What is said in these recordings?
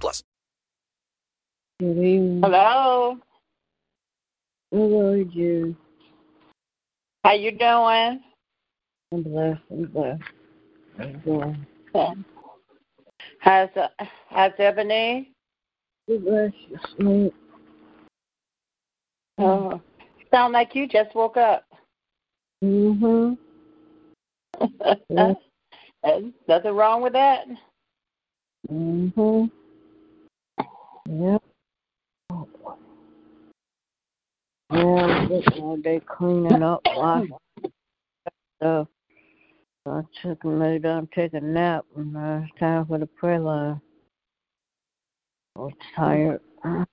plus. Good evening. Hello. Hello, Jude. How you doing? I'm blessed. I'm blessed. I'm doing. How's uh, how's Ebony? God bless you. Sleep. Oh, sound like you just woke up. Mm-hmm. Yeah. Nothing wrong with that. Mm-hmm. Yep. Oh, boy. Yeah, I'm just all day cleaning up, washing stuff. So I took and laid down, take a nap, and uh, it's time for the prayer line. I was tired. I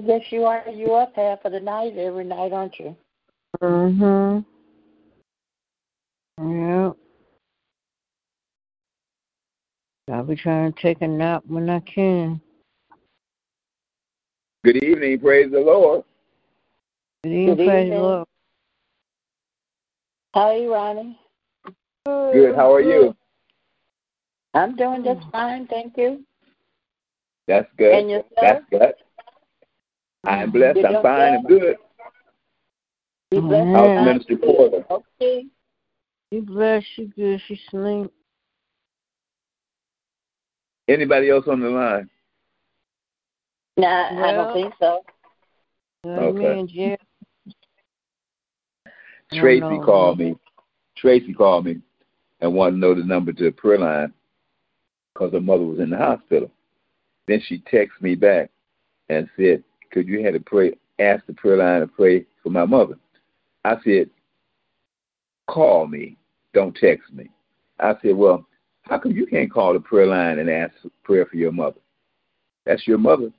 guess you are. You up half of the night every night, aren't you? Mm-hmm. Yep. I'll be trying to take a nap when I can. Good evening. Praise the Lord. Good evening, Good praise the. Lord. How are you, Ronnie? Good. How are you? I'm doing just fine, thank you. That's good. And yourself? That's good. I'm blessed. Did I'm fine. I'm good. You blessed? How's Yeah. Minister Porter? Okay. You bless you good, she sleep. Anybody else on the line? Nah, I don't think so. Uh, Me Okay. and Jerry. No, Tracy no. called me. Tracy called me and wanted to know the number to the prayer line because her mother was in the hospital. Then she texted me back and said, "Could you have to pray? Ask the prayer line to pray for my mother." I said, "Call me. Don't text me." I said, "Well, how come you can't call the prayer line and ask prayer for your mother? That's your mother.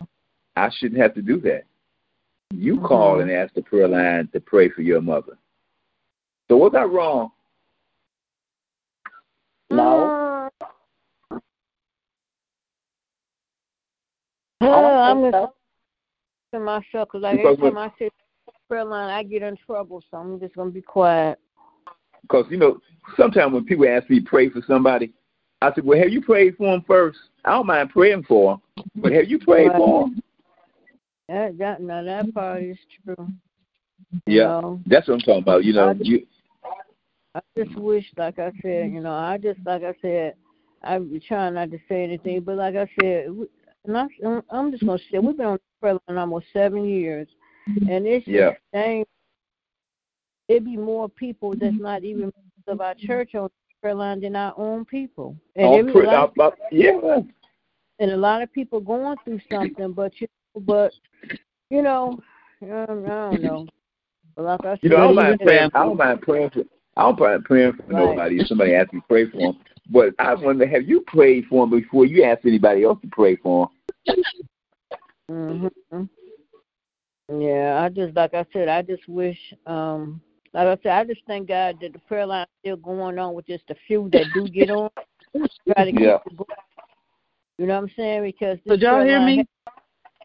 I shouldn't have to do that. You call Mhm. and ask the prayer line to pray for your mother." So was I wrong? No. Uh, I I'm just so. to myself because like Because every time I say prayer line, I get in trouble, so I'm just gonna be quiet. Because you know, sometimes when people ask me to pray for somebody, I said, "Well, have you prayed for them first? I don't mind praying for them, but have you prayed Right. for them?" That that now that part is true. Yeah, know, that's what I'm talking about. You know, I just- you I just wish, like I said, you know, I just like I said, I be trying not to say anything, but like I said, and I, I'm- I'm just gonna say we've been on prayer line almost seven years, and it's Yeah. dang. It be more people that's not even members of our church on prayer line than our own people, and on every pray, lot of I- I- yeah, and a lot of people going through something, but you, but you know, um, I don't know. But like I said, you know, I don't mind praying. I don't mind praying for. I don't mind praying for Right. nobody if somebody asks me to pray for them. But I wonder, have you prayed for them before you ask anybody else to pray for them? hmm Yeah, I just like I said, I just wish, um, like I said, I just thank God that the prayer line is still going on with just a few that do get on. Try to keep Yeah. it. You know what I'm saying? Because this Did y'all hear me?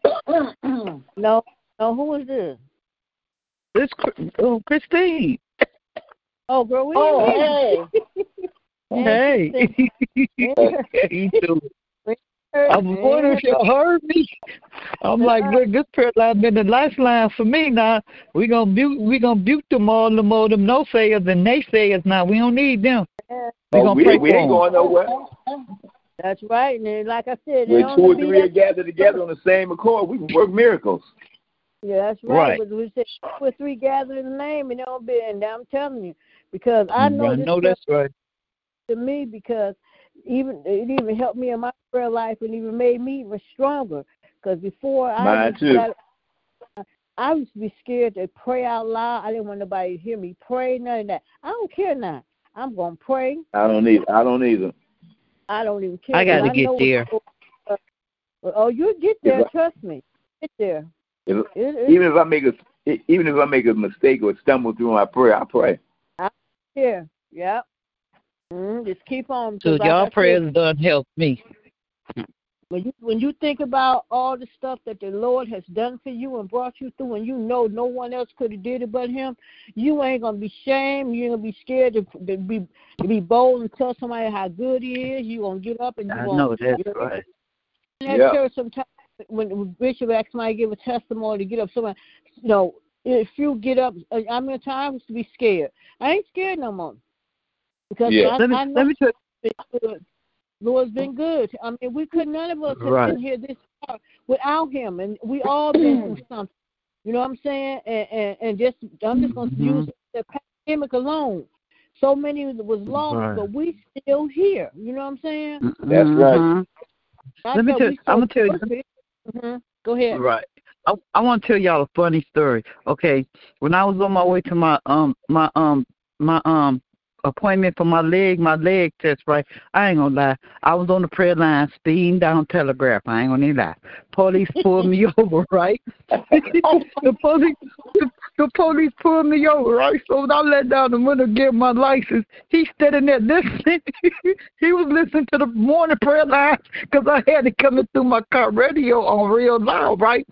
ha- no, no, who is this? This oh, Christine. Oh, girl, we Oh, didn't hey. Hey. You doing? I was wondering if y'all heard me. I'm like, look, this prayer line been the lifeline for me now. We gonna buke we gonna buke them all them all them no sayers and naysayers now. We don't need them. We Oh, gonna we, pray we for ain't 'em. going nowhere. That's right, and like I said, When it two or only be three are gathered together on the same accord, we can work miracles. Yeah, that's right. Right. But we said two or three gather in the name, and don't be. And I'm telling you, because I mm, know I know that's right. to me because even it even helped me in my prayer life and even made me even stronger. Because before I Mine just too. got, I used to be scared to pray out loud. I didn't want nobody to hear me pray, none of that. I don't care now. I'm gonna pray. I don't need. I don't either. I don't even care. I 'cause gotta get there. What, Oh, you get there. If I- Trust me. Get there. If, It, it, even if I make a even if I make a mistake or stumble through my prayer, I pray. I, here. Yep. Mm, just keep on. So 'cause like I y'all said, prayers done help me. when you when you think about all the stuff that the Lord has done for you and brought you through, and you know no one else could have did it but Him, you ain't gonna be shamed. You ain't gonna be scared to, to be to be bold and tell somebody how good He is. You gonna get up and you I gonna. know that's you know, right. That Yeah. church, sometimes when, when Bishop asks somebody to give a testimony to get up, somebody, you know, if you get up, uh, I mean, times to be scared. I ain't scared no more because Yeah. I, Let me I know let me tell been good. Lord's been good. I mean, we could none of us have Right. been here this far without Him, and we all been through something. You know what I'm saying? And and, and just I'm just going to Mhm. use the pandemic alone. So many was lost, Right. but we still here. You know what I'm saying? That's right. Mhm. I Let me felt tell- we I'ma tell you- perfect. Mhm. Go ahead. Right. I, I want to tell y'all a funny story. Okay, when I was on my way to my um my um my um appointment for my leg my leg test, right? I ain't gonna lie. I was on the prayer line speeding down Telegraph. I ain't gonna lie. Police pulled me over, right? Oh the police the, the police pulled me over, right? So when I let down the window get my license, he standing there listening. he was listening to the morning prayer line because I had it coming through my car radio on real loud, right?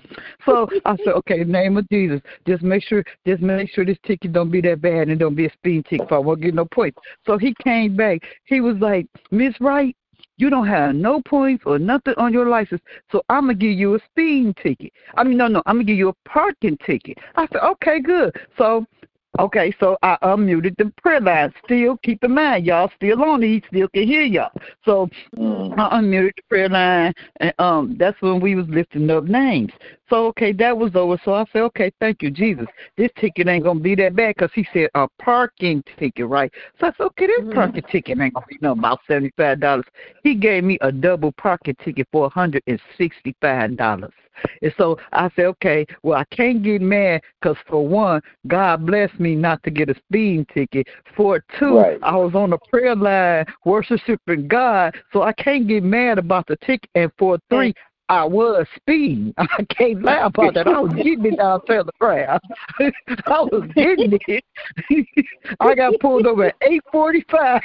So I said, okay, name of Jesus, just make sure, just make sure this ticket don't be that bad and don't be a speeding ticket. I won't get no points. So he came back. He was like, Miss Wright, you don't have no points or nothing on your license, so I'm gonna give you a speeding ticket. I mean, no, no, I'm gonna give you a parking ticket. I said, okay, good. So Okay, so I unmuted the prayer line. Still, keep in mind, y'all still on it. He still can hear y'all. So Mm. I unmuted the prayer line, and um, that's when we was lifting up names. So okay, that was over. So I said, okay, thank you, Jesus. This ticket ain't gonna be that bad because he said a parking ticket, right? So I said, okay, this Mhm. parking ticket ain't gonna be no about seventy five dollars. He gave me a double parking ticket for a hundred and sixty five dollars. And so I said, okay, well, I can't get mad because, for one, God blessed me not to get a speeding ticket. For two, Right. I was on the prayer line worshiping God, so I can't get mad about the ticket. And for three, I was speeding. I can't lie about that. I was getting it down the ground. I was getting it. I got pulled over at eight forty five.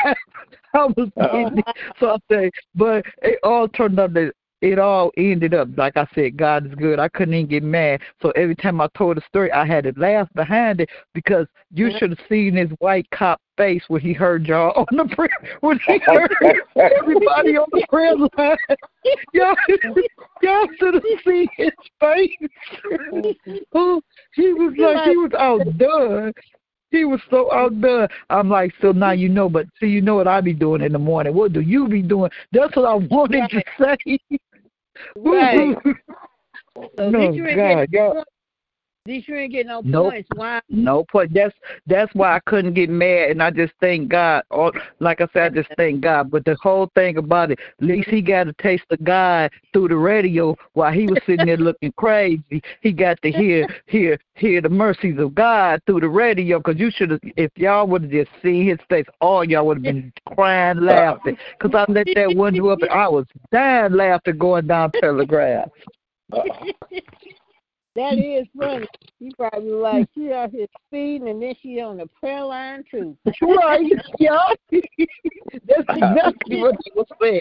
I was uh-huh. getting it. So I say, but it all turned out that it all ended up like I said, God is good. I couldn't even get mad. So every time I told the story, I had to laugh behind it because you Yeah. should have seen his white cop face when he heard y'all on the prayer when he heard everybody on the prayer line. Y'all, y'all should have seen his face. oh, he was like he was outdone. He was so outdone. I'm like, so now you know, but so you know what I be doing in the morning. What do you be doing? That's what I wanted to say. Right. So no, these you ain't God, y'all, these you ain't getting no Nope. points. Why? no point. That's that's why I couldn't get mad, and I just thank God. All like I said, I just thank God. But the whole thing about it, at least he got a taste of God through the radio while he was sitting there looking crazy. He got to hear hear hear the mercies of God through the radio. Because you should have, if y'all would have just seen his face, all y'all would have been crying, laughing. Because I let that window up, and I was dying laughing going down Telegraph. That is funny. You probably like she out here speeding and then she on the prayer line too. right, yeah. That's exactly what he was saying.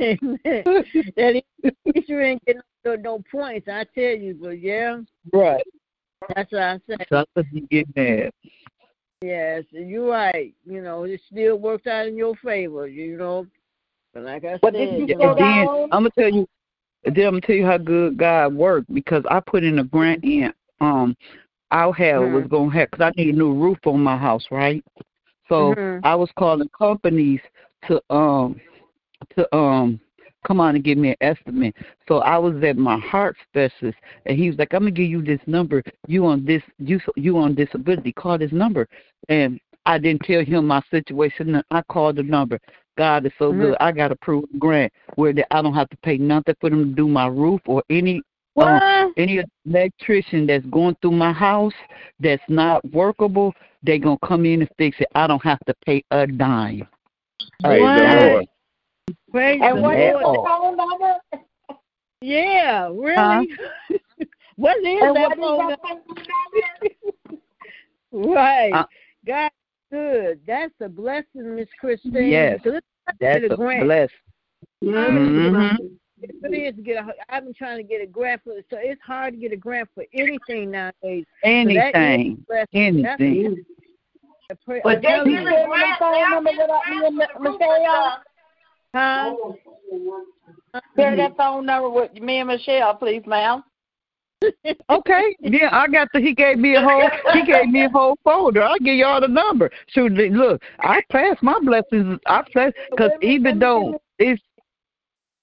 that is, you sure ain't getting no, no points. I tell you, but yeah, Right. that's what I said. So I you get mad. Yes, you're right. You know, it still worked out in your favor. You know, but like I But said, did you you slow know, then? I'm gonna tell you then I'm gonna tell you how good God worked because I put in a grant in. Um, I had was Mhm. gonna have because I need a new roof on my house, right? So Mhm. I was calling companies to um to um come on and give me an estimate. So I was at my heart specialist, and he was like, "I'm gonna give you this number. You on this you you on disability? Call this number." And I didn't tell him my situation. I called the number. God is so Mhm. good. I got approved grant where that I don't have to pay nothing for them to do my roof or any What? any electrician that's going through my house that's not workable. they're gonna come in and fix it. I don't have to pay a dime. Praise the What? Lord. Praise And the what is At the Lord. all. phone number? Yeah, really. Huh? what is And that what is phone that number? right. Uh, God, good. That's a blessing, Miss Christine. Yes, because it's hard to That's get a a grant. bless. Mhm. It really is to get a. I've been trying to get a grant for so it's hard to get a grant for anything nowadays. So that is a Anything, blessing. That's anything. a. But I'm they telling give you. me phone number without me and Michelle. Huh? Share that phone number with me and Michelle, please, ma'am. Okay, yeah, I got the. He gave me a whole. He gave me a whole folder. I'll give y'all the number. So look, I pass my blessings. I pass because even though it's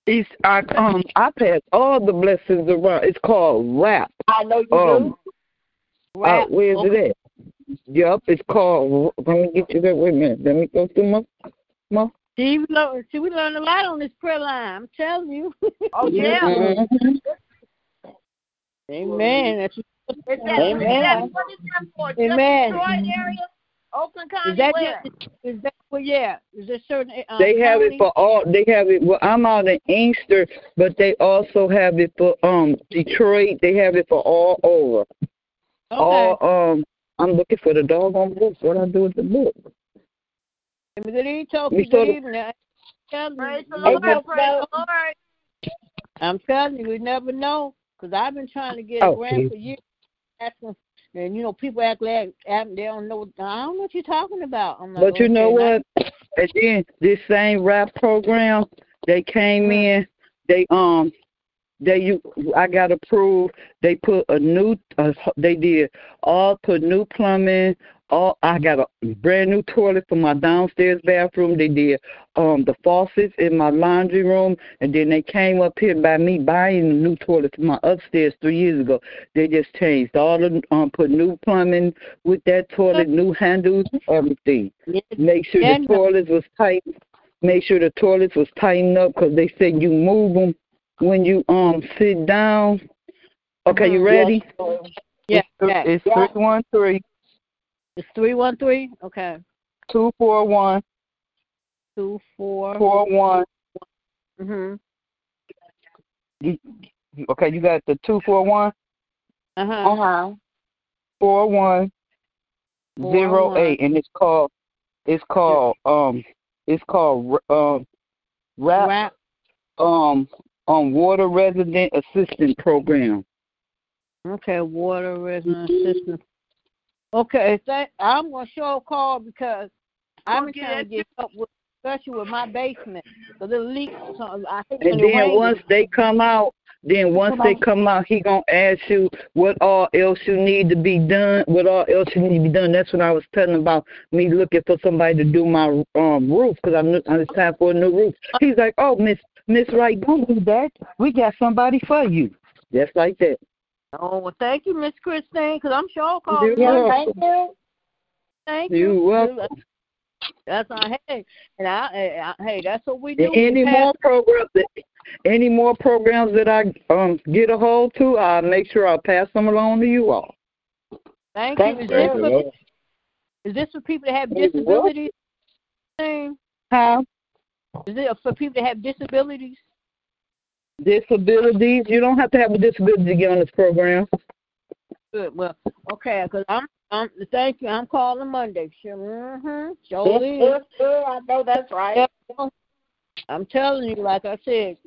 it's I um I pass all the blessings around. It's called WRAP. I know you Um, do. uh, where's Okay. it at? Yup, it's called. Let me get you that. Wait a minute. Let me go through my my. See, we learn, see, we learned a lot on this prayer line. I'm telling you. Oh yeah. Mhm. Amen. That's Amen. Amen. Oakland Is that where? just, is that well, yeah? Is there certain? Um, They have it for all. They have it. Well, I'm out in Inkster, but they also have it for um Detroit. They have it for all over. Okay. All um. I'm looking for the doggone book. What I do with the book? Good evening, Toby. We Good sort evening. I'm Praise the Lord. Praise the Lord. I'm telling you, we never know. Because I've been trying to get a Oh, grant please. for years. Asking, and you know, people act like they don't know. I don't know what you're talking about. I'm like, But you know what? And then this same WRAP program, they came in. They um, they you I got approved. They put a new. Uh, they did all put new plumbing. All I got a brand new toilet for my downstairs bathroom. They did um the faucets in my laundry room, and then they came up here by me buying a new toilet for my upstairs three years ago. They just changed all the um put new plumbing with that toilet, new handles, everything. Make sure the toilets was tight. Make sure the toilets was tightened up because they said you move them when you um sit down. Okay, you ready? yeah, It's, th- yeah. it's three one three It's three one three. Okay, two four one two four. four one. Mhm. Okay, you got the two four one Uh huh. Uh huh. four one Four zero one. eight, and it's called it's called um it's called um WRAP WRAP. um um water resident assistant program. Okay, water resident assistant. Okay, that I'm gonna show a call because I'm been Okay, trying to get help with, especially with my basement, because it leaks. So I think And then rains, once they come out, then once they come out, he gonna ask you what all else you need to be done, what all else you need to be done. That's what I was telling about me looking for somebody to do my um roof because I'm it's time for a new roof. He's like, oh Miss Miss Wright, don't do that. We got somebody for you. Just like that. Oh, well, thank you, Miss Christine, because I'm sure I'll call You're welcome. Thank you. Thank You're you. welcome. That's our hey, and I, I, I hey, that's what we do. Any We more programs that any more programs that I um get a hold to, I'll make sure I pass them along to you all. Thank, Thank you. Is you. this, Thank for, is this for people that have You're disabilities? Thing? Huh? Is it for people that have disabilities? Disabilities. You don't have to have a disability to get on this program. Good. Well, okay, because I'm, I'm. Thank you. I'm calling Monday. Sure. Mm-hmm. Sure It's is. good, good. I know that's right. I'm telling you, like I said,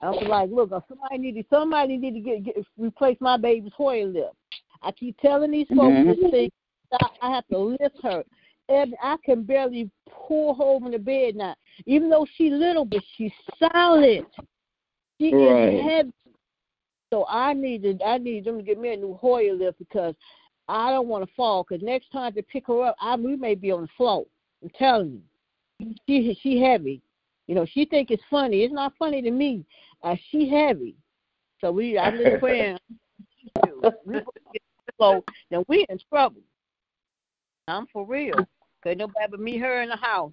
I was like, look, somebody need to, somebody need to get, get replace my baby's Hoyer lift. I keep telling these folks Mhm. this thing. I, I have to lift her, and I can barely pull her over the bed now. Even though she's little, but she's solid. She Right. is heavy. So I need to, I need them to get me a new Hoyer lift because I don't want to fall. Because next time to pick her up, I we may be on the floor. I'm telling you, she she heavy. You know, she think it's funny. It's not funny to me. Uh, she heavy. So we, I'm just praying. we then we in trouble. I'm for real. Cause nobody but me, her in the house.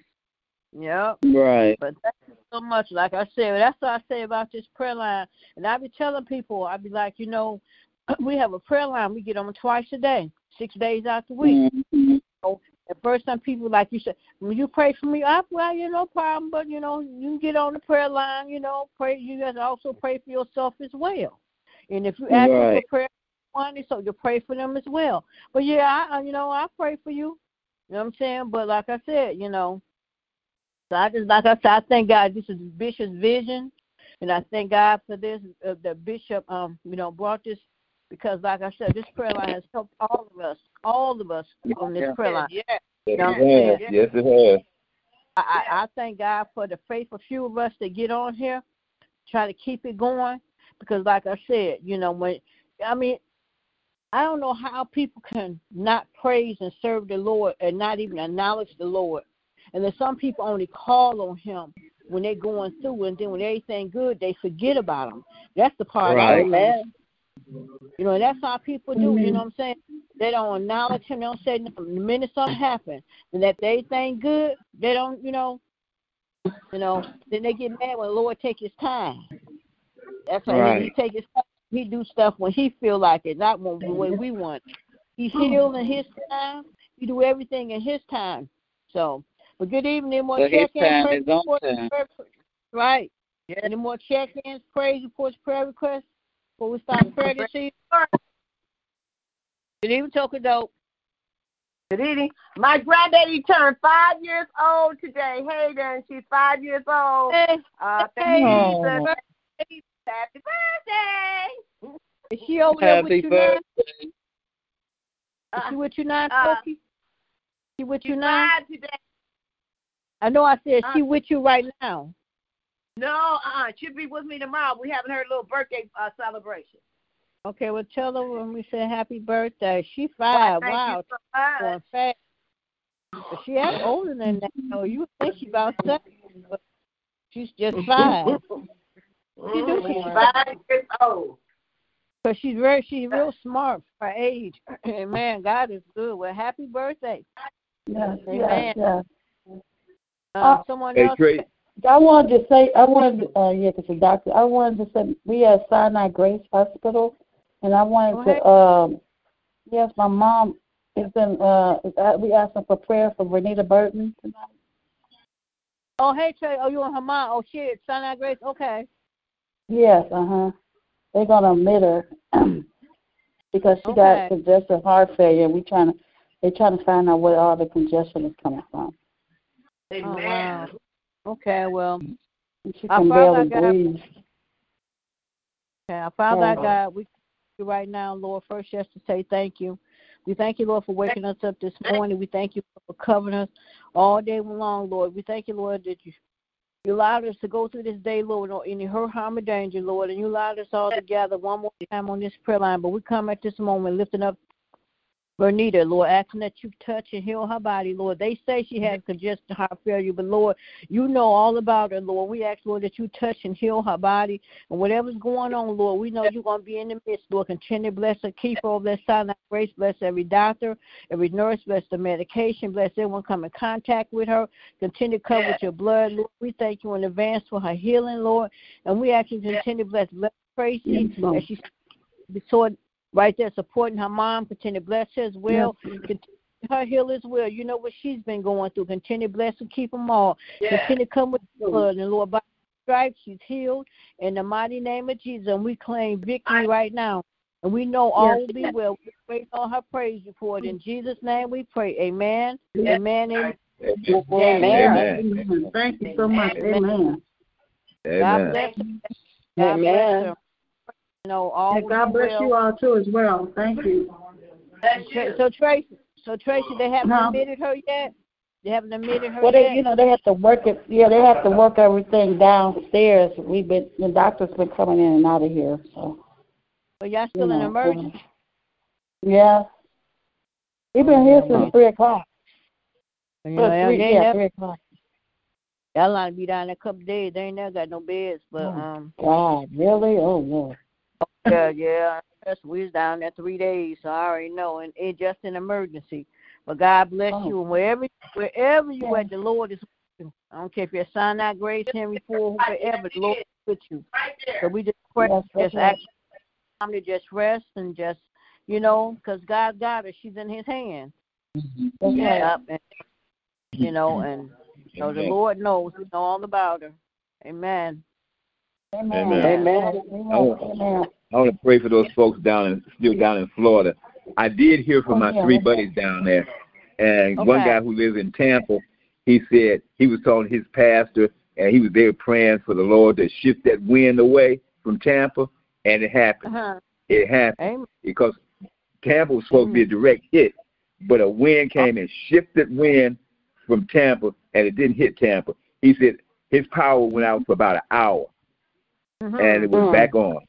Yep. Right. But you so much. Like I said, that's what I say about this prayer line. And I be telling people, I be like, you know, we have a prayer line. We get on twice a day, six days out the week. Mhm. At first, some people like you said, when you pray for me, I well, you no problem, but you know, you can get on the prayer line. You know, pray. You guys also pray for yourself as well. And if you ask Right. for prayer, one, so you pray for them as well. But yeah, I, you know, I pray for you. You know what I'm saying? But like I said, you know, so I just like I said, I thank God this is Bishop's vision, and I thank God for this. Uh, the Bishop, um, you know, brought this because, like I said, this prayer line has helped all of us, all of us on this Yeah. prayer line. Yeah. Yes, No, it has. Yes, it has. I, I, I thank God for the faithful few of us that get on here, try to keep it going. Because, like I said, you know, when I mean, I don't know how people can not praise and serve the Lord and not even acknowledge the Lord. And then some people only call on Him when they're going through, and then when everything good, they forget about Him. That's the part. I Right. don't. You know, that's how people do. You know what I'm saying? They don't acknowledge Him. They don't say nothing. The minute something happens, and that they think good, they don't. You know, you know. Then they get mad when the Lord take His time. That's why Right. He take His time. He do stuff when He feel like it, not when the way we want. He heal in His time. He do everything in His time. So, but good evening. More But his check-ins, time praise reports, time. prayer- Right. Any more check-ins, praise reports, prayer requests before we start prayer this evening? Good evening, Toka Dope. Good evening. My granddaddy turned five years old today. Hayden, she's five years old. Hey, Uh, thank Oh. Jesus. Happy birthday. is she over there with you now? birthday. Is she with you now, uh, Toki? She with She's you now? today. I know I said uh, she with you right now. No, uh, she'll be with me tomorrow. We having her little birthday uh, celebration. Okay, well tell her when we say happy birthday. She five. Thank wow, you so much. going fast. But she acts older than that. though. you think she about seven, but she's just five. She do She's she's five years old. But she's very she's real smart for her age. And man, God is good. Well, happy birthday. Yes, Amen. yes, yes. Uh, Uh, someone Hey, else. Trey. I wanted to say, I wanted, uh, yeah, because the doctor, I wanted to say, we at Sinai Grace Hospital, and I Go wanted to, um, yes, my mom has been, uh, uh, we asking for prayer for Renita Burton tonight. Oh, hey Trey. Oh, you and her mom. Oh shit, Sinai Grace. Okay. Yes, uh huh. They're gonna admit her because she Okay. got congestive heart failure. and We trying to, They're trying to find out where all the congestion is coming from. Oh, Amen. wow. Okay. Well. Our Father God- breathe. Okay, our Father Yeah. God, we you right now, Lord, first just to say thank you. We thank you, Lord, for waking us up this morning. We thank you for covering us all day long, Lord. We thank you, Lord, that you, you allowed us to go through this day, Lord, without any hurt, harm, or danger, Lord, and you allowed us all together one more time on this prayer line. But we come at this moment lifting up Bernita, Lord, asking that you touch and heal her body, Lord. They say she has congestive heart failure, but Lord, you know all about her, Lord. We ask, Lord, that you touch and heal her body. And whatever's going on, Lord, we know you're going to be in the midst, Lord. Continue to bless her, keep her over that side of grace. Bless every doctor, every nurse, bless the medication, bless everyone come in contact with her. Continue to cover with your blood, Lord. We thank you in advance for her healing, Lord. And we ask you to continue to bless Tracy Yes, as she's right there supporting her mom. Continue to bless her as well. Continue her heal as well. You know what she's been going through. Continue to bless and keep them all. Continue to come with the blood. And Lord, by stripes, she's healed in the mighty name of Jesus. And we claim victory right now. And we know all will be well. We wait on her praise report. Mm. In Jesus' name we pray. Amen. Amen. Amen. Amen. Thank you so much. Amen. Amen. God bless her. God bless her. You know, all And God bless well. you all too as well. Thank you. Tra- So Tracy, so Tracy, they haven't No. admitted her yet. They haven't admitted her Well, yet. they, you know, they have to work it. Yeah, they have to work everything downstairs. We've been the doctor's been coming in and out of here, so But y'all still you in know, emergency. yeah. We've been here since three o'clock. You know, Well, three, ain't yeah, never, three o'clock. y'all line be down there a couple days. They ain't never got no beds, but Oh. um, God, really? Oh Lord. Yeah, yeah. Yes, we was down there three days, so I already know, and it's just an emergency. But God bless Oh. you, and wherever wherever you Yeah. at, the Lord is with you. I don't care if you're Sinai Grace Henry Ford, whoever, the Lord is with you. Right there. So we just pray, Yes, just right. ask time to just rest and just, you know, because God got her. She's in His hands. That's right. Yep. And, you know, and you know, the Lord knows. He know all about her. Amen. Amen. Amen. Amen. I want, Amen. I want to pray for those folks down in still down in Florida. I did hear from my three buddies down there, and one guy who lives in Tampa, he said he was telling his pastor, and he was there praying for the Lord to shift that wind away from Tampa, and it happened. Uh-huh. It happened Amen. because Tampa was supposed to be a direct hit, but a wind came and shifted wind from Tampa, and it didn't hit Tampa. He said his power went out for about an hour, Mhm. and it was Mhm. back on.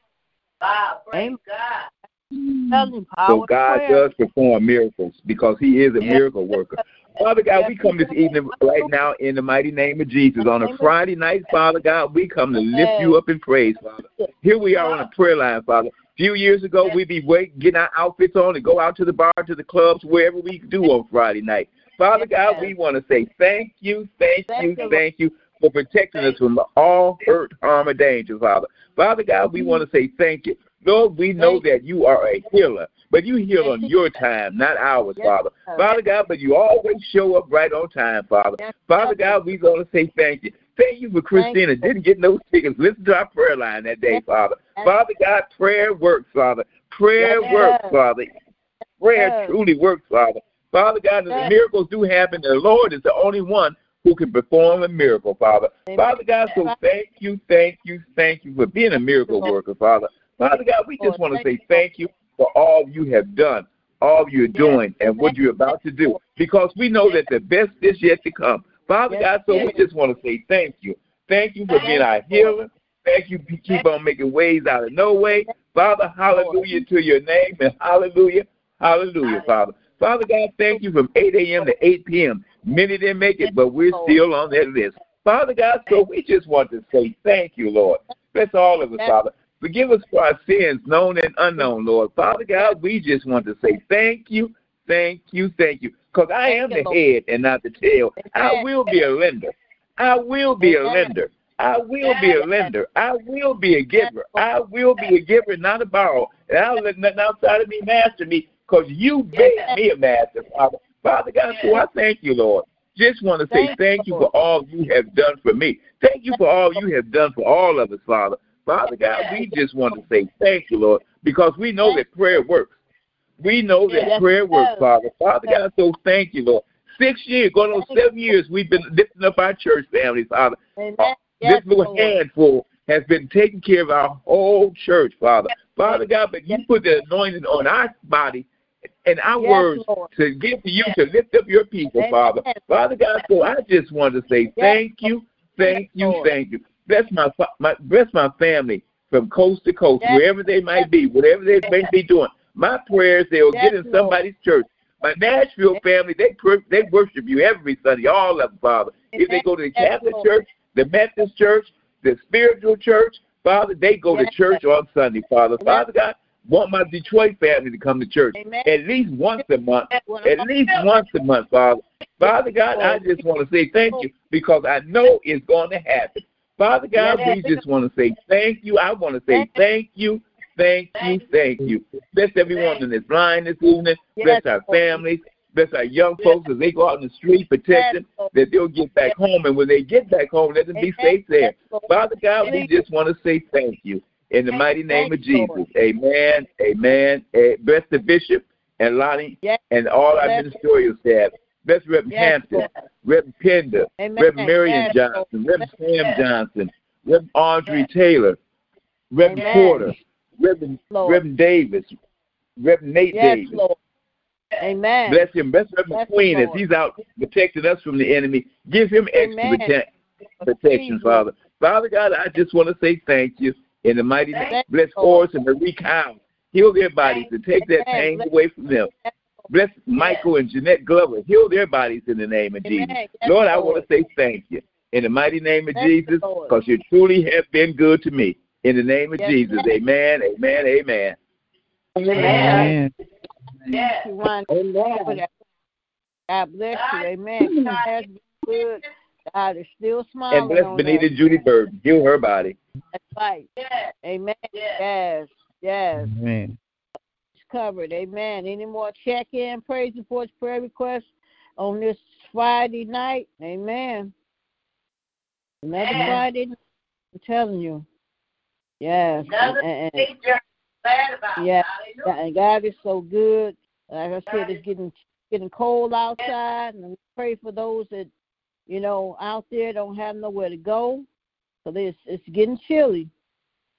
Amen. Tell him power So God does perform miracles because He is a miracle worker. Father God, we come this evening right now in the mighty name of Jesus. On a Friday night, Father God, we come to lift you up in praise, Father. Here we are on a prayer line, Father. A few years ago, we'd be waiting, getting our outfits on and go out to the bar, to the clubs, wherever we do on Friday night. Father God, we want to say thank you, thank you, thank you for protecting us from all hurt, harm, and danger, Father. Father God, we want to say thank you. Lord, we know that you are a healer, but you heal on your time, not ours, Father. Father God, but you always show up right on time, Father. Father God, we going to say thank you. Thank you for Christina. Didn't get no tickets. Listen to our prayer line that day, Father. Father God, prayer works, Father. Prayer works, Father. Prayer truly works, Father. Father God, the miracles do happen. The Lord is the only one who can perform a miracle, Father. Father God, so thank you, thank you, thank you for being a miracle worker, Father. Father God, we just want to say thank you for all you have done, all you're doing, and what you're about to do, because we know that the best is yet to come. Father God, so we just want to say thank you. Thank you for being our healer. Thank you. Keep on making ways out of no way. Father, hallelujah to your name, and hallelujah, hallelujah, Father. Father God, thank you from 8 a.m. to 8 p.m. Many didn't make it, but we're still on that list. Father God, so we just want to say thank you, Lord. Bless all of us, Father. Forgive us for our sins, known and unknown, Lord. Father God, we just want to say thank you, thank you, thank you. Because I am the head and not the tail. I will be a lender. I will be a lender. I will be a lender. I will be a giver. I will be a giver, not a borrower. And I'll let nothing outside of me master me because you made me a master, Father. Father God, so I thank you, Lord. Just want to say thank you for all you have done for me. Thank you for all you have done for all of us, Father. Father God, we just want to say thank you, Lord, because we know that prayer works. We know that prayer works. Father. Father God, so thank you, Lord. Six years, going on seven years, we've been lifting up our church family, Father. Uh, this little handful has been taking care of our whole church, Father. Father God, but you put the anointing on our body and our Yes, words Lord. to give to you to lift up your people, Amen. Father. Father God, so I just want to say thank you, thank you, Lord. thank you. Bless my, fa- my bless my family from coast to coast, Yes. wherever they might be, whatever they may be doing. My prayers they'll Yes, get in Lord. somebody's church. My Nashville family, they they worship you every Sunday, all of them, Father. If they go to the Yes, Catholic Lord. church, the Methodist church, the spiritual church, Father, they go to church on Sunday, Father. Yes. Father God, want my Detroit family to come to church Amen. at least once a month. At least once a month, Father. Father God, I just want to say thank you because I know it's going to happen. Father God, we just want to say thank you. I want to say thank you, thank you, thank you. Bless everyone in this line this evening. Bless our families. Bless our young folks as they go out in the street, protect them, that they'll get back home. And when they get back home, let them be safe there. Father God, we just want to say thank you. In the mighty name of Jesus. Lord. Amen. Amen. Eh, Bless the bishop and Lonnie Yes. and all our ministerial staff. Bless Reverend Yes, Hampton. Reverend Pender, Amen. Reverend Marion Johnson. Reverend Sam Johnson, Reverend Audrey Taylor, Reverend Amen. Porter, Reverend Reverend Davis, Reverend Nate Davis. Lord. Amen. Bless him. Bless Reverend Bless Queen as he's out protecting us from the enemy. Give him extra Amen. protection, Father. Father God, I just want to say thank you in the mighty name. Thank Bless Horace and Marie Cow. Heal their bodies and take that pain away from them. Bless Michael and Jeanette Glover. Heal their bodies in the name of Jesus. Lord, I want to say thank you in the mighty name of Jesus because you truly have been good to me. In the name of Jesus, yes. amen, amen, amen. Amen. Thank you, Ron, for. God bless you. Amen. God has been good. God is still smiling And bless on Benita us. Judy Bird. Heal her body. That's right. Amen. Yes. Yes. Amen. It's covered. Amen. Any more check in, praise reports, prayer requests on this Friday night? Amen. Another Amen. Friday night. I'm telling you. Yes. Another and- and- big journey. Glad about it. Yeah. And God is so good. Like I said, it's getting getting cold outside, and we pray for those that you know out there don't have nowhere to go. So this it's getting chilly,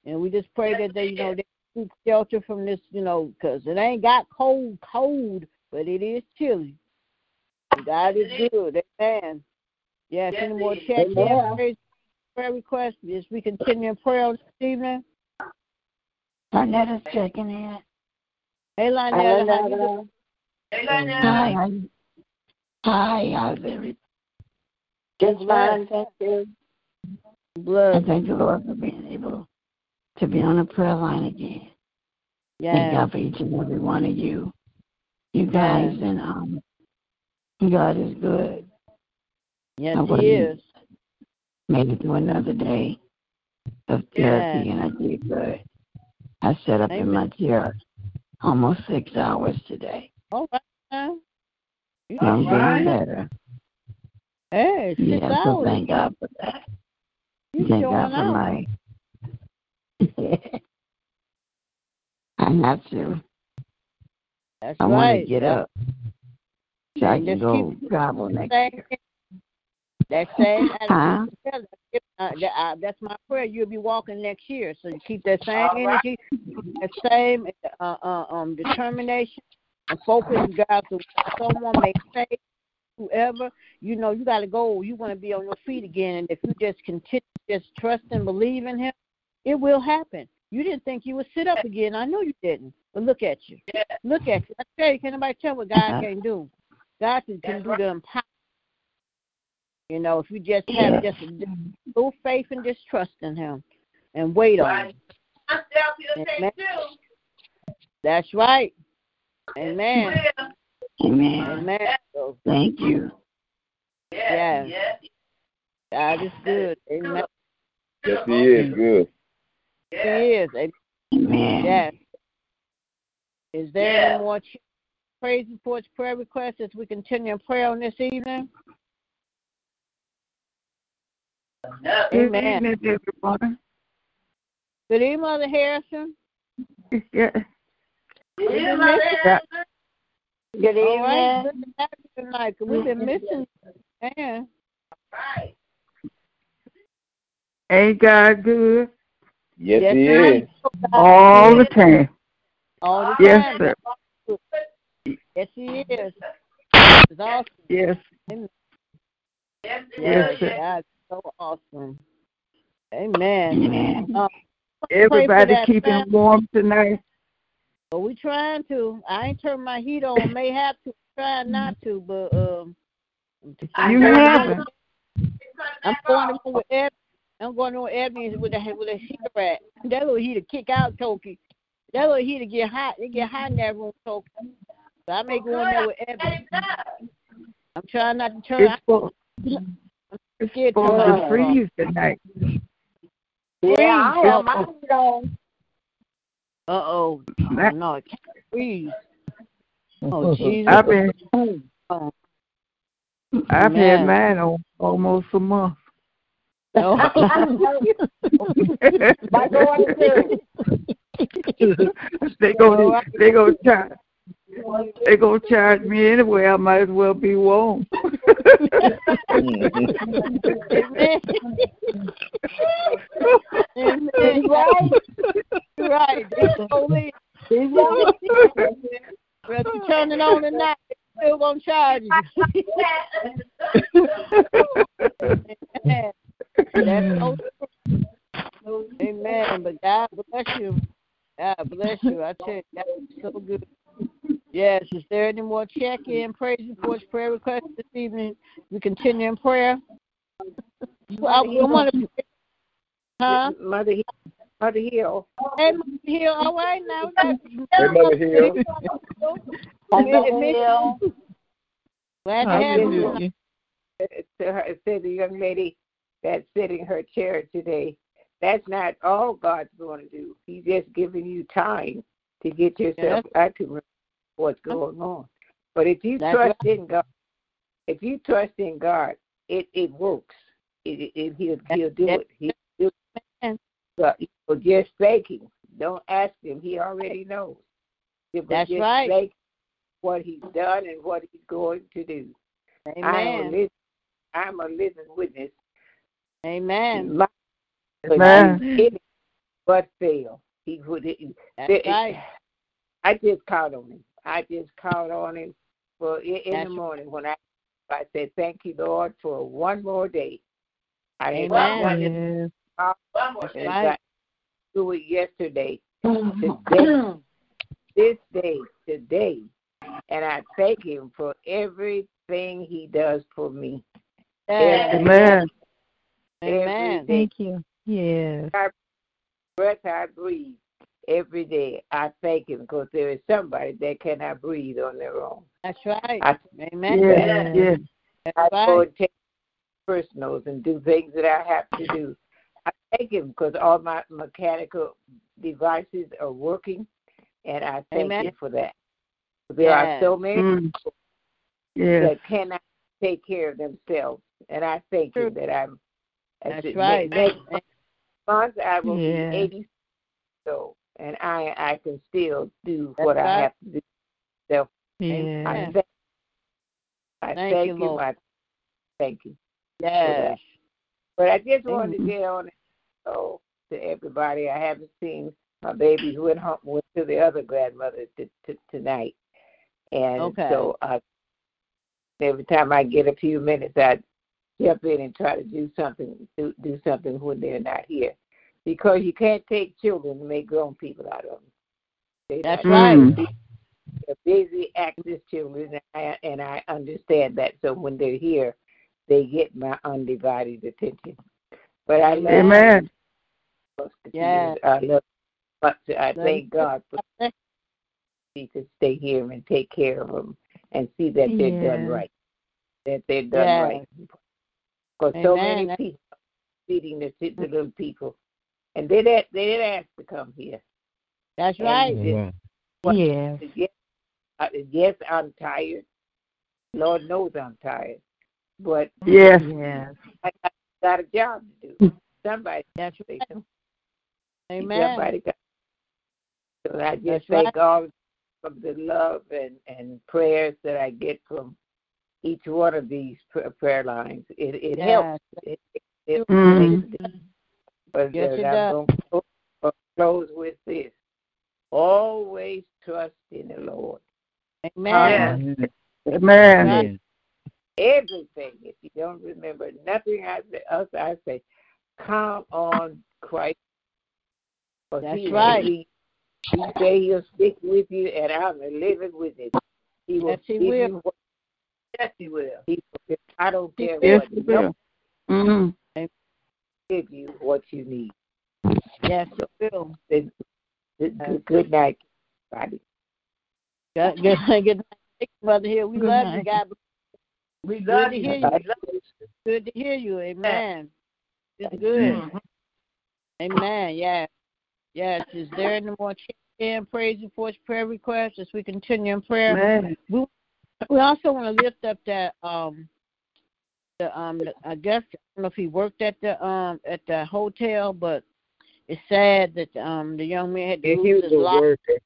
and we just pray that they you know they seek shelter from this you know because it ain't got cold cold, but it is chilly. And God is good. Amen. Yes. Yes, Any more it is. check in Amen. praise prayer requests as we continue in prayer this evening? Arnetta's checking in. Hey, Lynetta, how you doing? Hey, Lynette. Hi, hi. Hi, how's Just fine, thank you. I Blood. thank the Lord for being able to be on the prayer line again. Yes. Thank. God for each and every one of you. You guys Yes. and um God is good. Yes, I he is. Made it through another day of therapy Yes. and I did good. I sat up in my chair almost six hours today. All right. You I'm can getting better. Hey, six Yeah, so hours. thank God for that. You Thank God for my I have to. That's I want to get up so I can go travel next year. that same Huh? Uh, uh, that's my prayer. You'll be walking next year, so you keep that same All right. energy, that same uh, uh, um, determination, and focus. God, so someone may say, whoever, you know, you got to go. You want to be on your feet again, and if you just continue, just trust and believe in Him, it will happen. You didn't think you would sit up again. I know you didn't, but look at you. Look at you. I tell you, can anybody tell what God uh-huh. can do? God can, can do the impossible. You know, if you just have Yeah. just a little faith and just trust in Him and wait on Him. Right. Myself, you'll Amen. take. That's right. Amen. Will. Amen. Amen. So Thank you. Yes. Yes. Yes. God is good. Amen. Yes, he is good. He Yes. is. Amen. Amen. Yes. Is there Yeah. any more ch- praise reports, prayer requests as we continue in prayer on this evening? No. Good Amen. evening, everyone. Good evening, Mother Harrison. Yeah. Yeah, my Yeah. Good All right. Good to have you tonight. 'cause We've been missing. Man. Right. Ain't God good Yes, Yes, he he is. all the time? All the Yes, time. sir. Yes, he is. It's awesome. Yes. Yes, Yes, Yes, sir. God's so awesome. Amen. Amen. Um, Everybody that keeping family. warm tonight. But we trying to. I ain't turned my heat on. May have to. Try not to, but um. You haven't. I'm going to with Ed. I'm going to with Edmonds with a with a heater at. That little heater kick out Toki. That little heater get hot. It get hot in that room, Toki. So I may go in there with Edmonds. I'm trying not to turn. It's supposed, it's scared to to freeze tonight. Yeah, I have my heat on. Uh oh. That- No, it can't freeze. Oh Jesus. I've been Oh, I've Man. had mine on almost a month. no. My daughter too. they go All right. they go charge they go charge me anyway. I might as well be warm. Amen. Amen. Right. Right. That's holy. He's right. Whether you turn it on or not, it's still gonna charge you. Amen. Amen. But God bless you. God bless you. I tell you, that was so good. Yes. Is there any more check in, praise reports, prayer requests this evening? We continue in prayer. Well, I, I want to. Huh? Mother, Mother Hill. Hey, Mother Hill. All right now. We got- Hey, Mother Hill. Hello. Glad to have you. To her- it said the young lady that's sitting in her chair today. That's not all God's going to do. He's just giving you time. to get yourself out to what's going on. But if you That's trust in God, if you trust in God, it it works. It, it, he'll he'll do it. He'll do it. But you know, just thank him. Don't ask him. He already knows. But That's just right. Thank what he's done and what he's going to do. I'm a, Amen. living, I'm a living witness. Amen. My, Amen. he but fail. He would. It, That's it- right. I just called on him. I just called on him for in, in That's the morning when I I said thank you Lord for one more day. I didn't Amen. want to Yes. one more day. Right. do it yesterday. Mm-hmm. Today, this day, today, and I thank him for everything he does for me. Yes. Amen. Amen. Thank you. Yes. breath I breathe every day, I thank him because there is somebody that cannot breathe on their own. That's right. I, Amen. Yes. Yes. That's I go right. and take personals and do things that I have to do. I thank him because all my mechanical devices are working, and I thank Amen. him for that. There are so many Mm. people Yes. that cannot take care of themselves, and I thank him that I'm. That's it- right. Next month I will Yeah. be 80 so, and I I can still do That's what right. I have to do. So I thank, I Thank thank you, you. I thank you. Yes. But I just wanted to get on it so to everybody. I haven't seen my babies went home went to the other grandmother t- t- tonight, and Okay. so uh, every time I get a few minutes, I jump in and try to do something do, do something when they're not here, because you can't take children and make grown people out of them. They're That's not- right. Mm. They're busy, active children, and I, and I understand that. So when they're here, they get my undivided attention. But I love Amen. Yes. I love, but I Love thank. God for me to stay here and take care of them and see that they're done right. That they're done Yes. right. Because so many people feeding the, the little people, and they didn't they didn't ask to come here. That's And right. it- Yes. Yes, yes, I'm tired. Lord knows I'm tired, but Yes. Yes. I, I got a job to do. Somebody That's say right. Amen. Somebody got. So I just That's thank right. God for the love and and prayers that I get from each one of these prayer lines. It it helps. It, it, it Mhm. Makes a difference. But Yes, it I'm going to close with this. Always trust in the Lord. Amen. Amen. everything. If you don't remember nothing I say, else I say, come on Christ. 'Cause That's he, right. He, he say he'll stick with you, and I'm living with it. He will Yes, he will. what, yes, he will. He, I don't care Yes, what. he No will. Mm-hmm. Give you what you need. Yes, it will. Good, good, good night, everybody. Good, good, good night, Mother Hill. We Good love you, night. God. We Good love to you. hear you. Love you. Good to hear you. Amen. It's good. Mm-hmm. Amen. Yeah. Yes. Is there any more check-in, praise reports, prayer requests as we continue in prayer? Amen. We we also want to lift up that um the um I guess I don't know if he worked at the um at the hotel, but it's sad that um the young man had to Yeah, lose his life. worker.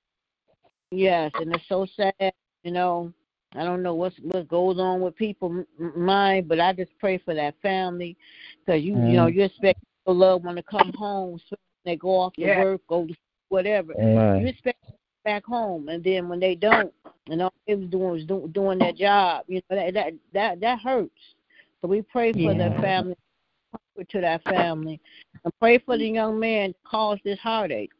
Yes, and it's so sad. You know, I don't know what's what goes on with people mind, but I just pray for that family because you you know you expect your loved one to come home, so they go off to Yeah. work, go to whatever. You expect them back home, and then when they don't, and all they was doing was do, doing their job, you know that that that that hurts. So we pray for the Yeah. family, comfort to that family, and pray for the young man that caused this heartache,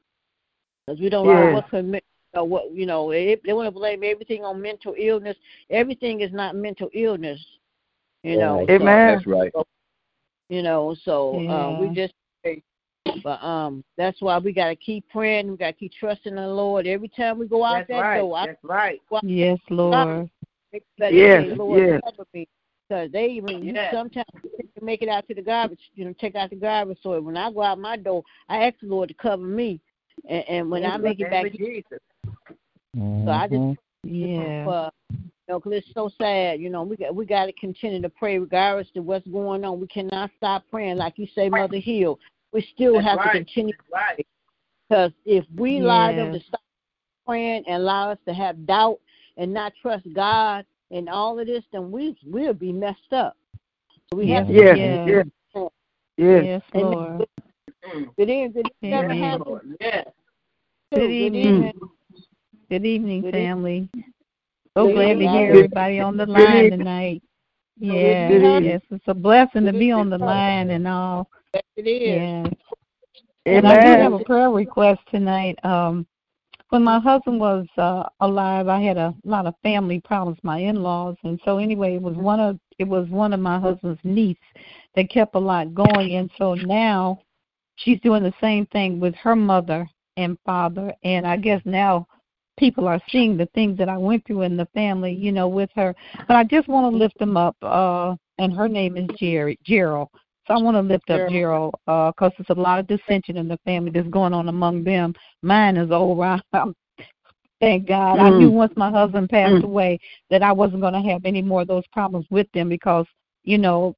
because we don't know Yes. what commit. Uh, what you know, they, they want to blame everything on mental illness. Everything is not mental illness, you know. Right. so- Amen. That's right. you know so um we Yeah. just but um that's why we got to keep praying we got to keep trusting in the lord every time we go out That's that right. door I That's right. Yes, Lord. Yes, lord yes. cover me because they even you Yes. sometimes you make it out to the garbage you know take out the garbage so when i go out my door i ask the lord to cover me and, and when i make it In the back name of Jesus. So I just Mhm. Yeah. for you know, 'cause it's so sad. You know, we got we got to continue to pray regardless of what's going on. We cannot stop praying, like you say, Mother Hill. We still That's have right. to continue That's right. because if we allow them Yeah. to stop praying and allow us to have doubt and not trust God and all of this, then we we'll be messed up. So we have to Yes, Yeah. yes, yes. Yes, Amen. Lord. Mm. Good evening. Good evening, Amen. Yes. Good Good evening. evening. Good evening, Good family. So Good glad to hear everybody on the line tonight. Good Yes, it's a blessing to be on the line and all. Yes, it is. Yes. And I do have a prayer request tonight. Um, when my husband was uh, alive, I had a lot of family problems, my in-laws, and so anyway, it was one of it was one of my husband's niece that kept a lot going, and so now she's doing the same thing with her mother and father, and I guess now people are seeing the things that I went through in the family, you know, with her. But I just want to lift them up. Uh, and her name is Jerry Gerald. So I want to lift up Gerald uh, because there's a lot of dissension in the family that's going on among them. Mine is over. Thank God. I knew mm. once my husband passed mm. away that I wasn't going to have any more of those problems with them because, you know,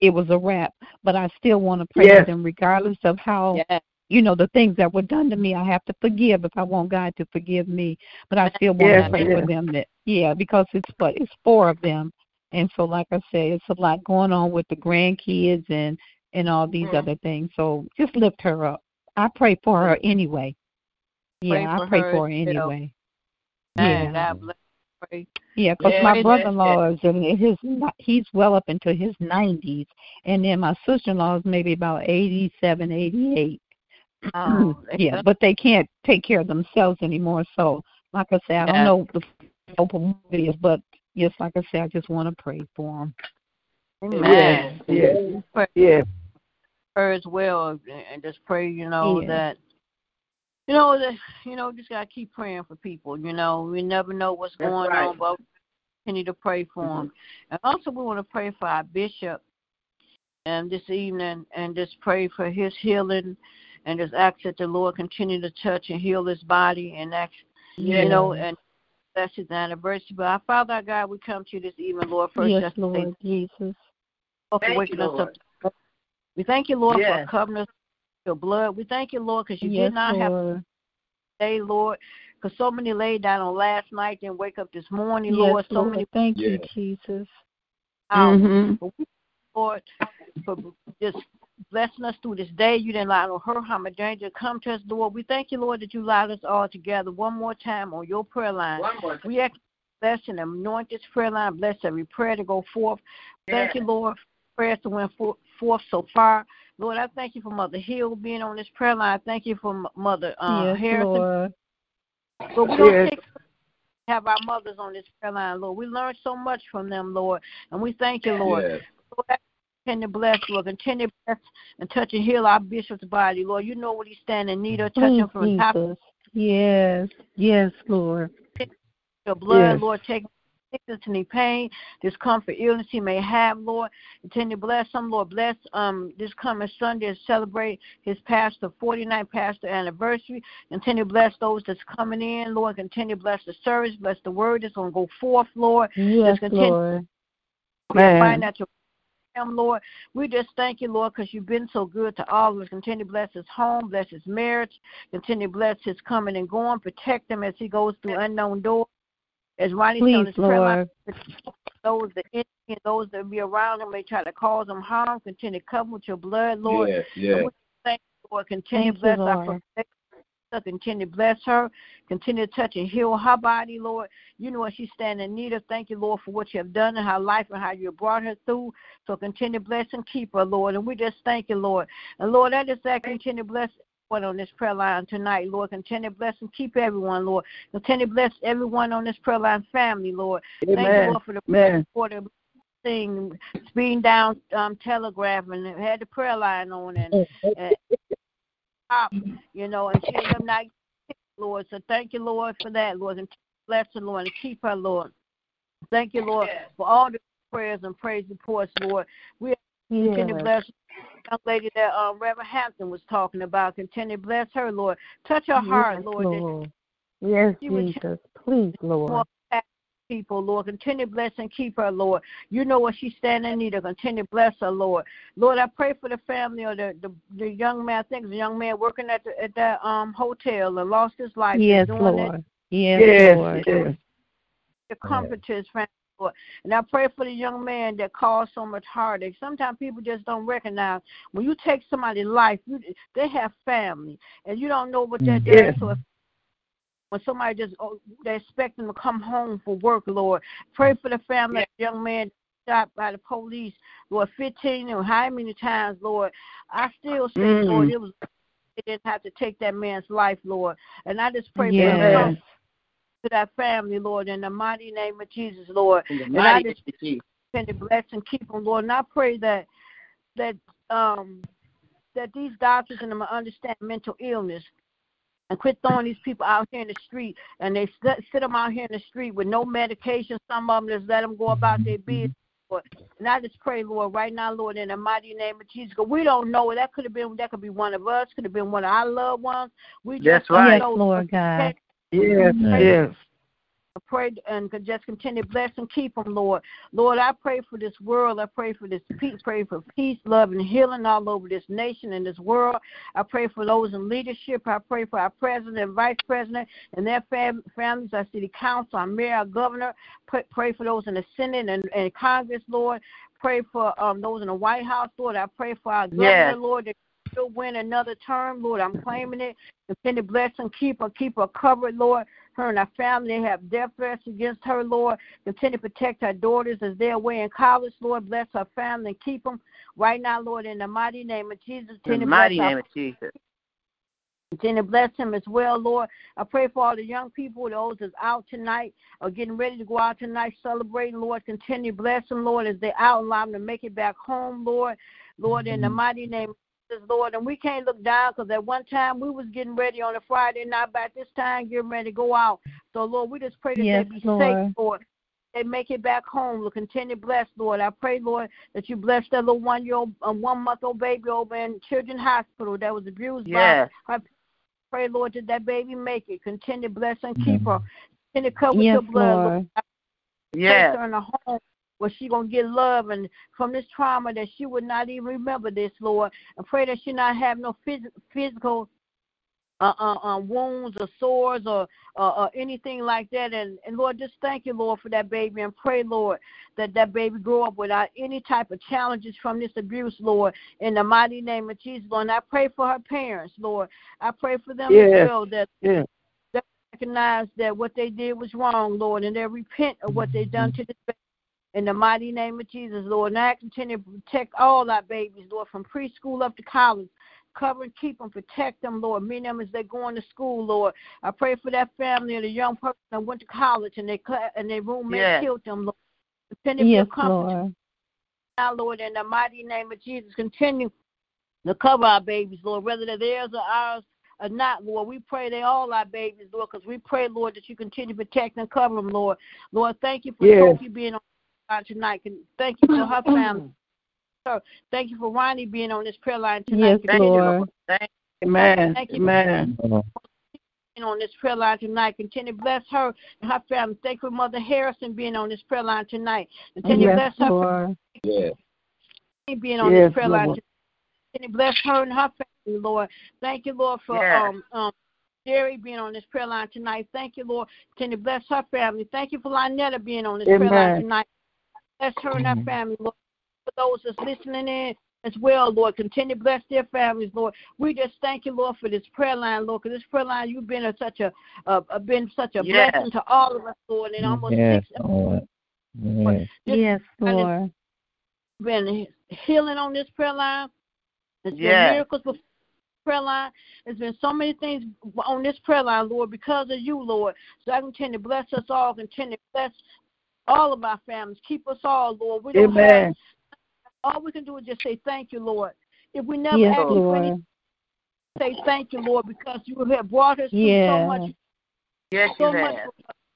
it was a wrap. But I still want to pray Yes. for them regardless of how Yes. you know the things that were done to me i have to forgive if i want god to forgive me but i still want Yes, to pray yes. for them that yeah because it's but it's four of them and so like i said it's a lot going on with the grandkids and and all these Mm. other things so just lift her up i pray for her anyway yeah i pray her for her anyway And yeah God bless. Pray. yeah, 'cause Yes, my brother-in-law is in his he's well up into his 90s, and then my sister-in-law is maybe about 87, 88. Oh, yeah, but they can't take care of themselves anymore. So, like I said, I don't Yeah. know the open is, but just like I said, I just want to pray for them. Amen. Yes, yes, Pray yes. for her as well, and just pray. You know Yeah. that. You know that you know just gotta keep praying for people. You know we never know what's That's going right. on, but we continue to pray for mm-hmm. them. And also we want to pray for our bishop, and this evening, and just pray for his healing, and just ask that the Lord continue to touch and heal his body, and ask you know and bless his anniversary. But our Father our God, we come to you this evening, Lord. First, yes, just to say Lord Jesus. Lord, for Thank waking you, us Lord. up. We thank you, Lord, Yes. for covering us with your blood. We thank you, Lord, because you yes, did not have Lord. to stay, Lord, because so many laid down on last night, didn't wake up this morning, Yes, Lord. So Lord. many Thank you, Yes. Jesus. hours. Mhm. But we, Lord, for just blessing us through this day. You didn't allow no hurt, harm, or danger come to us, Lord. We thank you, Lord, that you allowed us all together one more time on your prayer line. One more. We ask you bless and anoint this prayer line. Bless every prayer to go forth. Thank Yes. you, Lord, for prayers to went forth so far. Lord, I thank you for Mother Hill being on this prayer line. Thank you for Mother uh, yes, Harrison. Lord. But we don't Yes. take have our mothers on this prayer line, Lord. We learned so much from them, Lord, and we thank you, Lord. Yes. Lord, continue to bless, Lord. Continue to bless and touch and heal our bishop's body, Lord. You know what he's standing in need of. Touch him from the top. Yes, yes, Lord. your blood, Yes. Lord. Take sickness, any pain, discomfort, illness he may have, Lord. Continue to bless him, Lord. Bless um this coming Sunday to celebrate his pastor 49th pastor anniversary. Continue to bless those that's coming in, Lord. Continue to bless the service, bless the word that's gonna go forth, Lord. Yes, continue- Lord. Man. Find out your him, Lord. We just thank you, Lord, because you've been so good to all of us. Continue to bless his home, bless his marriage, continue to bless his coming and going, protect him as he goes through unknown doors. As Ronnie said on Please, his prayer line, Lord. those that enemy and those that be around him may try to cause him harm. Continue to cover with your blood, Lord. Yes, And yes. we thank you, Lord. Continue to Thank you, bless our Lord. first lady. Continue to bless her. Continue to touch and heal her body, Lord. You know what she's standing in need of. Thank you, Lord, for what you have done in her life and how you have brought her through. So continue to bless and keep her, Lord. And we just thank you, Lord. And Lord, I just continue to bless everyone on this prayer line tonight, Lord. Continue to bless and keep everyone, Lord. Continue to bless everyone on this prayer line family, Lord. Thank you, Lord, for the Man. for the thing, speeding down um, telegraph and had the prayer line on and, and stop, you know, and she ended up not Lord. So thank you, Lord, for that, Lord. And bless her, Lord, and keep her, Lord. Thank you, Lord, for all the prayers and praise reports, Lord. We continue to Yes. bless the young lady that um, Reverend Hampton was talking about. Continue to bless her, Lord. Touch her heart, Yes, Lord. that Lord. Yes, She would Jesus. Please, Lord. More people, Lord. Continue to bless and keep her, Lord. You know what she's standing in need of. Continue to bless her, Lord. Lord, I pray for the family or the the, the young man. I think it's a young man working at the at that um hotel and lost his life. Yes, doing Lord. That, Yes, Yes, Lord. yes. the comfort to his family. Lord. And I pray for the young man that caused so much heartache. Sometimes people just don't recognize when you take somebody's life, you, they have family, and you don't know what that Yes. does. So if when somebody just oh, they expect them to come home for work, Lord. Pray for the family the young man shot by the police, Lord, fifteen or how many times, Lord. I still say, Mm. Lord, it was they didn't have to take that man's life, Lord. And I just pray for the Yes. to that family, Lord, in the mighty name of Jesus, Lord. In the And I just name of Jesus. to bless and keep them, Lord. And I pray that that um that these doctors and them understand mental illness and quit throwing these people out here in the street and they sit, sit them out here in the street with no medication. Some of them just let them go about their business. Lord. And I just pray, Lord, right now, Lord, in the mighty name of Jesus. Because we don't know. That could have been that could be one of us, could have been one of our loved ones. We just That's don't right. Know. Lord God. Yes, yes. I pray and just continue to bless and keep them, Lord. Lord, I pray for this world. I pray for this peace. Pray for peace, love, and healing all over this nation and this world. I pray for those in leadership. I pray for our president and vice president and their fam- families, our city council, our mayor, our governor. Pray, pray for those in the Senate and, and Congress, Lord. Pray for um, those in the White House, Lord. I pray for our governor, Yes. Lord, that she'll win another term, Lord. I'm claiming it. Continue to bless and keep her, keep her covered, Lord her and her family have death threats against her, Lord. Continue to protect her daughters as they're away in college, Lord. Bless her family and keep them right now, Lord, in the mighty name of Jesus. In the mighty name of Jesus. Continue to bless him as well, Lord. I pray for all the young people, those that's out tonight or getting ready to go out tonight celebrating, Lord. Continue to bless them, Lord, as they're out and allow them to make it back home, Lord. Lord, in the mm-hmm. mighty name of Jesus, Lord. And we can't look down because at one time we was getting ready on a Friday night, but at this time getting ready to go out. So, Lord, we just pray that Yes, they be Lord. safe, Lord. They make it back home. Lord, continue to bless, Lord. I pray, Lord, that you bless that little one year old, um, one month old baby over in Children's Hospital that was abused Yes. by her pray, Lord, that that baby make it. Continue to bless and keep her. Continue to cover with Yes, your blood. Lord. Lord. Place Yes. her in a home where she gonna get love and from this trauma that she would not even remember this, Lord. And pray that she not have no phys- physical uh, uh, uh, wounds or sores or, uh, or anything like that. And, and Lord, just thank you, Lord, for that baby. And pray, Lord, that that baby grow up without any type of challenges from this abuse, Lord. In the mighty name of Jesus, Lord. And I pray for her parents, Lord. I pray for them Yes. as well that Yes. recognize that what they did was wrong, Lord, and they repent of what they done to this baby. In the mighty name of Jesus, Lord. And I continue to protect all our babies, Lord, from preschool up to college. Cover and keep them, protect them, Lord. Many of them as they're going to school, Lord. I pray for that family and the young person that went to college and they cla- and their roommate Yes. killed them, Lord. Continue Yes, to comfort Lord. now, Lord, in the mighty name of Jesus. Continue to cover our babies, Lord, whether they're theirs or ours or not, Lord. We pray they all our babies, Lord, because we pray, Lord, that you continue to protect and cover them, Lord. Lord, thank you for Yes. Sophie being on tonight. Thank you for her family. So thank you for Ronnie being on this prayer line tonight. Yes, Thank you, Lord. Lord. Thank Amen. Thank you. Amen. being on this prayer line tonight. Continue to bless her and her family. Thank you for Mother Harrison being on this prayer line tonight. Continue to Yes, bless her Lord. Yeah. family being on Yes, this prayer line tonight. Continue to bless her and her family, Lord. Thank you, Lord, for Yes. um um Jerry being on this prayer line tonight. Thank you, Lord. Continue to bless her family. Thank you for Lynetta being on this prayer line tonight. Bless her and her family, Lord. For those that's listening in as well, Lord, continue to bless their families, Lord. We just thank you, Lord, for this prayer line, Lord, because this prayer line, you've been a, such a uh, uh, been such a Yes. blessing to all of us, Lord, and almost Yes, six Lord. Yes. Yes, Lord. been healing on this prayer line. There's been miracles before prayer line. There's been so many things on this prayer line, Lord, because of you, Lord. So I continue to bless us all, continue to bless all of our families. Keep us all, Lord. We don't have Amen. all we can do is just say thank you, Lord. If we never Yes, ask you for anything, say thank you, Lord, because you have brought us through so much Yes, you so much have.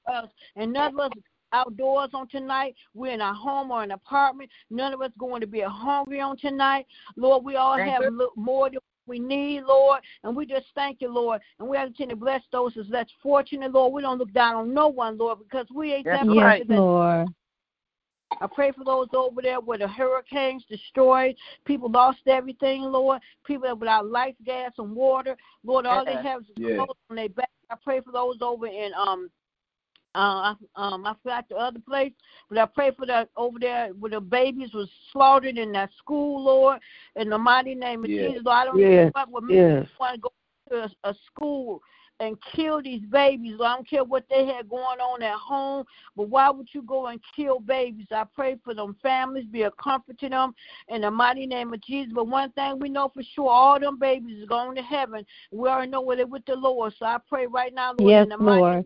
for us. And none of us outdoors on tonight. We're in our home or an apartment. None of us going to be hungry on tonight. Lord, we all Thank have you. more than we need, Lord. And we just thank you, Lord. And we continue to bless those that's fortunate, Lord. We don't look down on no one, Lord, because we ain't that Yes, person that Lord. I pray for those over there where the hurricanes destroyed. People lost everything, Lord. People without life, gas, and water. Lord, all they have is clothes on their back. I pray for those over in um uh um I forgot the other place, but I pray for that over there where the babies was slaughtered in that school, Lord. In the mighty name of Yes. Jesus, Lord, I don't Yes. know what would make Yes. me want to go to a, a school and kill these babies. Lord, I don't care what they had going on at home, but why would you go and kill babies? I pray for them families, be a comfort to them in the mighty name of Jesus. But one thing we know for sure, all them babies is going to heaven. We already know where they're with the Lord. So I pray right now, Lord, Yes, in the mighty Lord.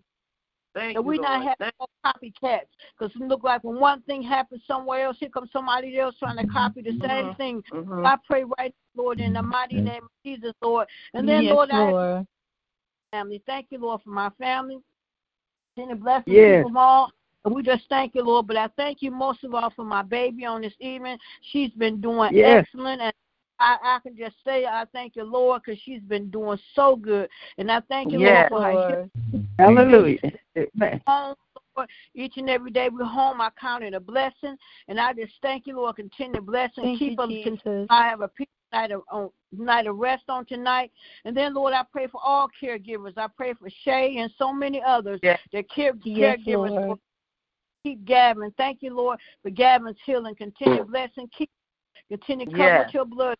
Thank that you, we not Lord. have Thank- no copycats. Because it look like when one thing happens somewhere else, here comes somebody else trying to copy the same Mhm. thing. Mhm. I pray right Lord, in the mighty name of Jesus, Lord. And then, yes, Lord, I family. Thank you, Lord, for my family. Send a blessing Yes. to them all. And we just thank you, Lord. But I thank you most of all for my baby on this evening. She's been doing Yes. excellent. And I, I can just say I thank you, Lord, because she's been doing so good. And I thank you, Yes. Lord, for her Hallelujah. Amen. Each and every day we're home, I count it a blessing. And I just thank you, Lord. Continue to bless and Thank keep you, us. Jesus. I have a peaceful night of, on, night of rest on tonight. And then, Lord, I pray for all caregivers. I pray for Shay and so many others. Yes. The care, Yes, caregivers. Lord. Lord. Keep Gavin. Thank you, Lord, for Gavin's healing. Continue blessing. Keep continue to cover Yes. with your blood.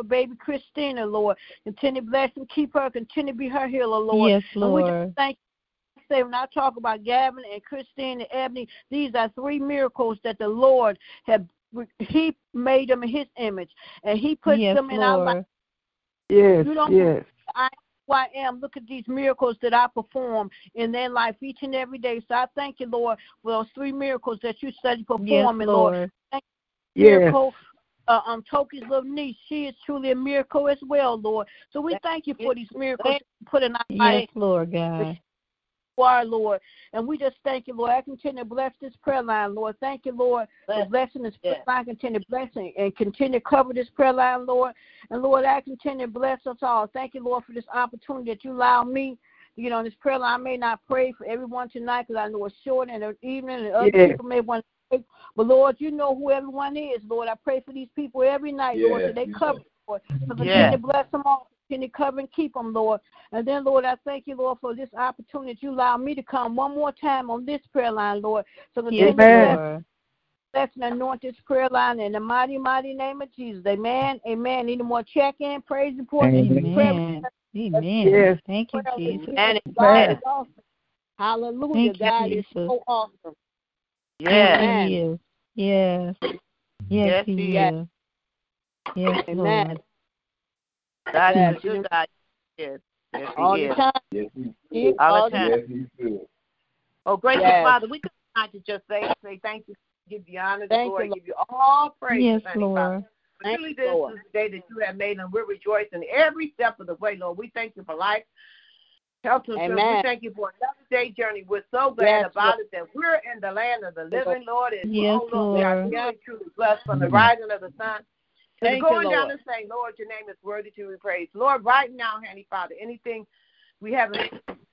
For baby Christina, Lord. Continue blessing. Keep her. Continue to be her healer, Lord. Yes, And we just Lord. thank you. Say when I talk about Gavin and Christine and Ebony, these are three miracles that the Lord have He made them in His image, and He put Yes, them in our life. Lord. Yes. You don't Yes. I who I am. Look at these miracles that I perform in their life each and every day. So I thank you, Lord, for those three miracles that you study Yes, performing, Lord. Lord. Yes. Miracle. Uh, um, Toki's little niece, she is truly a miracle as well, Lord. So we thank you for these miracles you put in our life Yes, Lord God. you are, Lord. And we just thank you, Lord. I continue to bless this prayer line, Lord. Thank you, Lord, for blessing this prayer line. Continue blessing and continue to cover this prayer line, Lord. And Lord, I continue to bless us all. Thank you, Lord, for this opportunity that you allow me. You know, on this prayer line, I may not pray for everyone tonight because I know it's short in the evening and other Yeah. people may want to pray. But Lord, you know who everyone is, Lord. I pray for these people every night, Lord, so Yes, they you cover, Lord. So continue Yes. to bless them all. Continue to cover and keep them, Lord. And then, Lord, I thank you, Lord, for this opportunity that you allow me to come one more time on this prayer line, Lord. So continue Yes, to bless, Amen. Lord. bless and anoint this prayer line in the mighty, mighty name of Jesus. Amen. Amen. Any more check-in, praise reports, Amen. prayer Amen. Amen. Yes. Thank you, Jesus. reports. And God Amen. is awesome. Hallelujah. Thank you, God is Jesus. so awesome. Yes. Amen. He is. Yes. Yes, Yes, he he is. is. Yes, Amen. Lord. God Yes. is a good God. Yes. Yes, All he the time. Yes, he He- should. All the all the time. Yes, he should. Oh, gracious Yes. Father, we come tonight to just say, say thank you, give you honor, the Thank glory, Lord. give you all praise, Yes, honey, Lord. Father. But Thank truly, this Lord. is the day that you have made, and we're rejoicing every step of the way, Lord. We thank you for life, and strength. Amen. We thank you for another day journey. We're so glad Yes, about Lord. it that we're in the land of the living, Lord. And Yes, oh, Lord, we are truly, blessed from the mm. rising of the sun. The Thank you, going down and saying, Lord, your name is worthy to be praised. Lord, right now, Handy Father, anything we haven't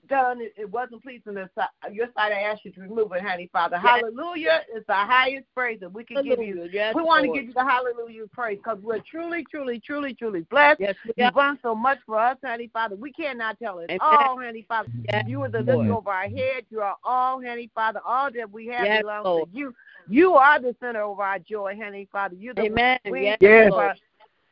done, it, it wasn't pleasing to your sight. I ask you to remove it, Honey Father. Yes. Hallelujah is the highest praise that we can give you. Yes, we want to give you the hallelujah praise because we're truly, truly, truly, truly blessed. Yes, You've done so much for us, Honey Father. We cannot tell it all, Honey Father. Yes, You are the Lord. lift over our head. You are all, Honey Father. All that we have Yes, belongs Lord. to you. You are the center of our joy, Honey Father. You're the Amen. Yes, Yes. of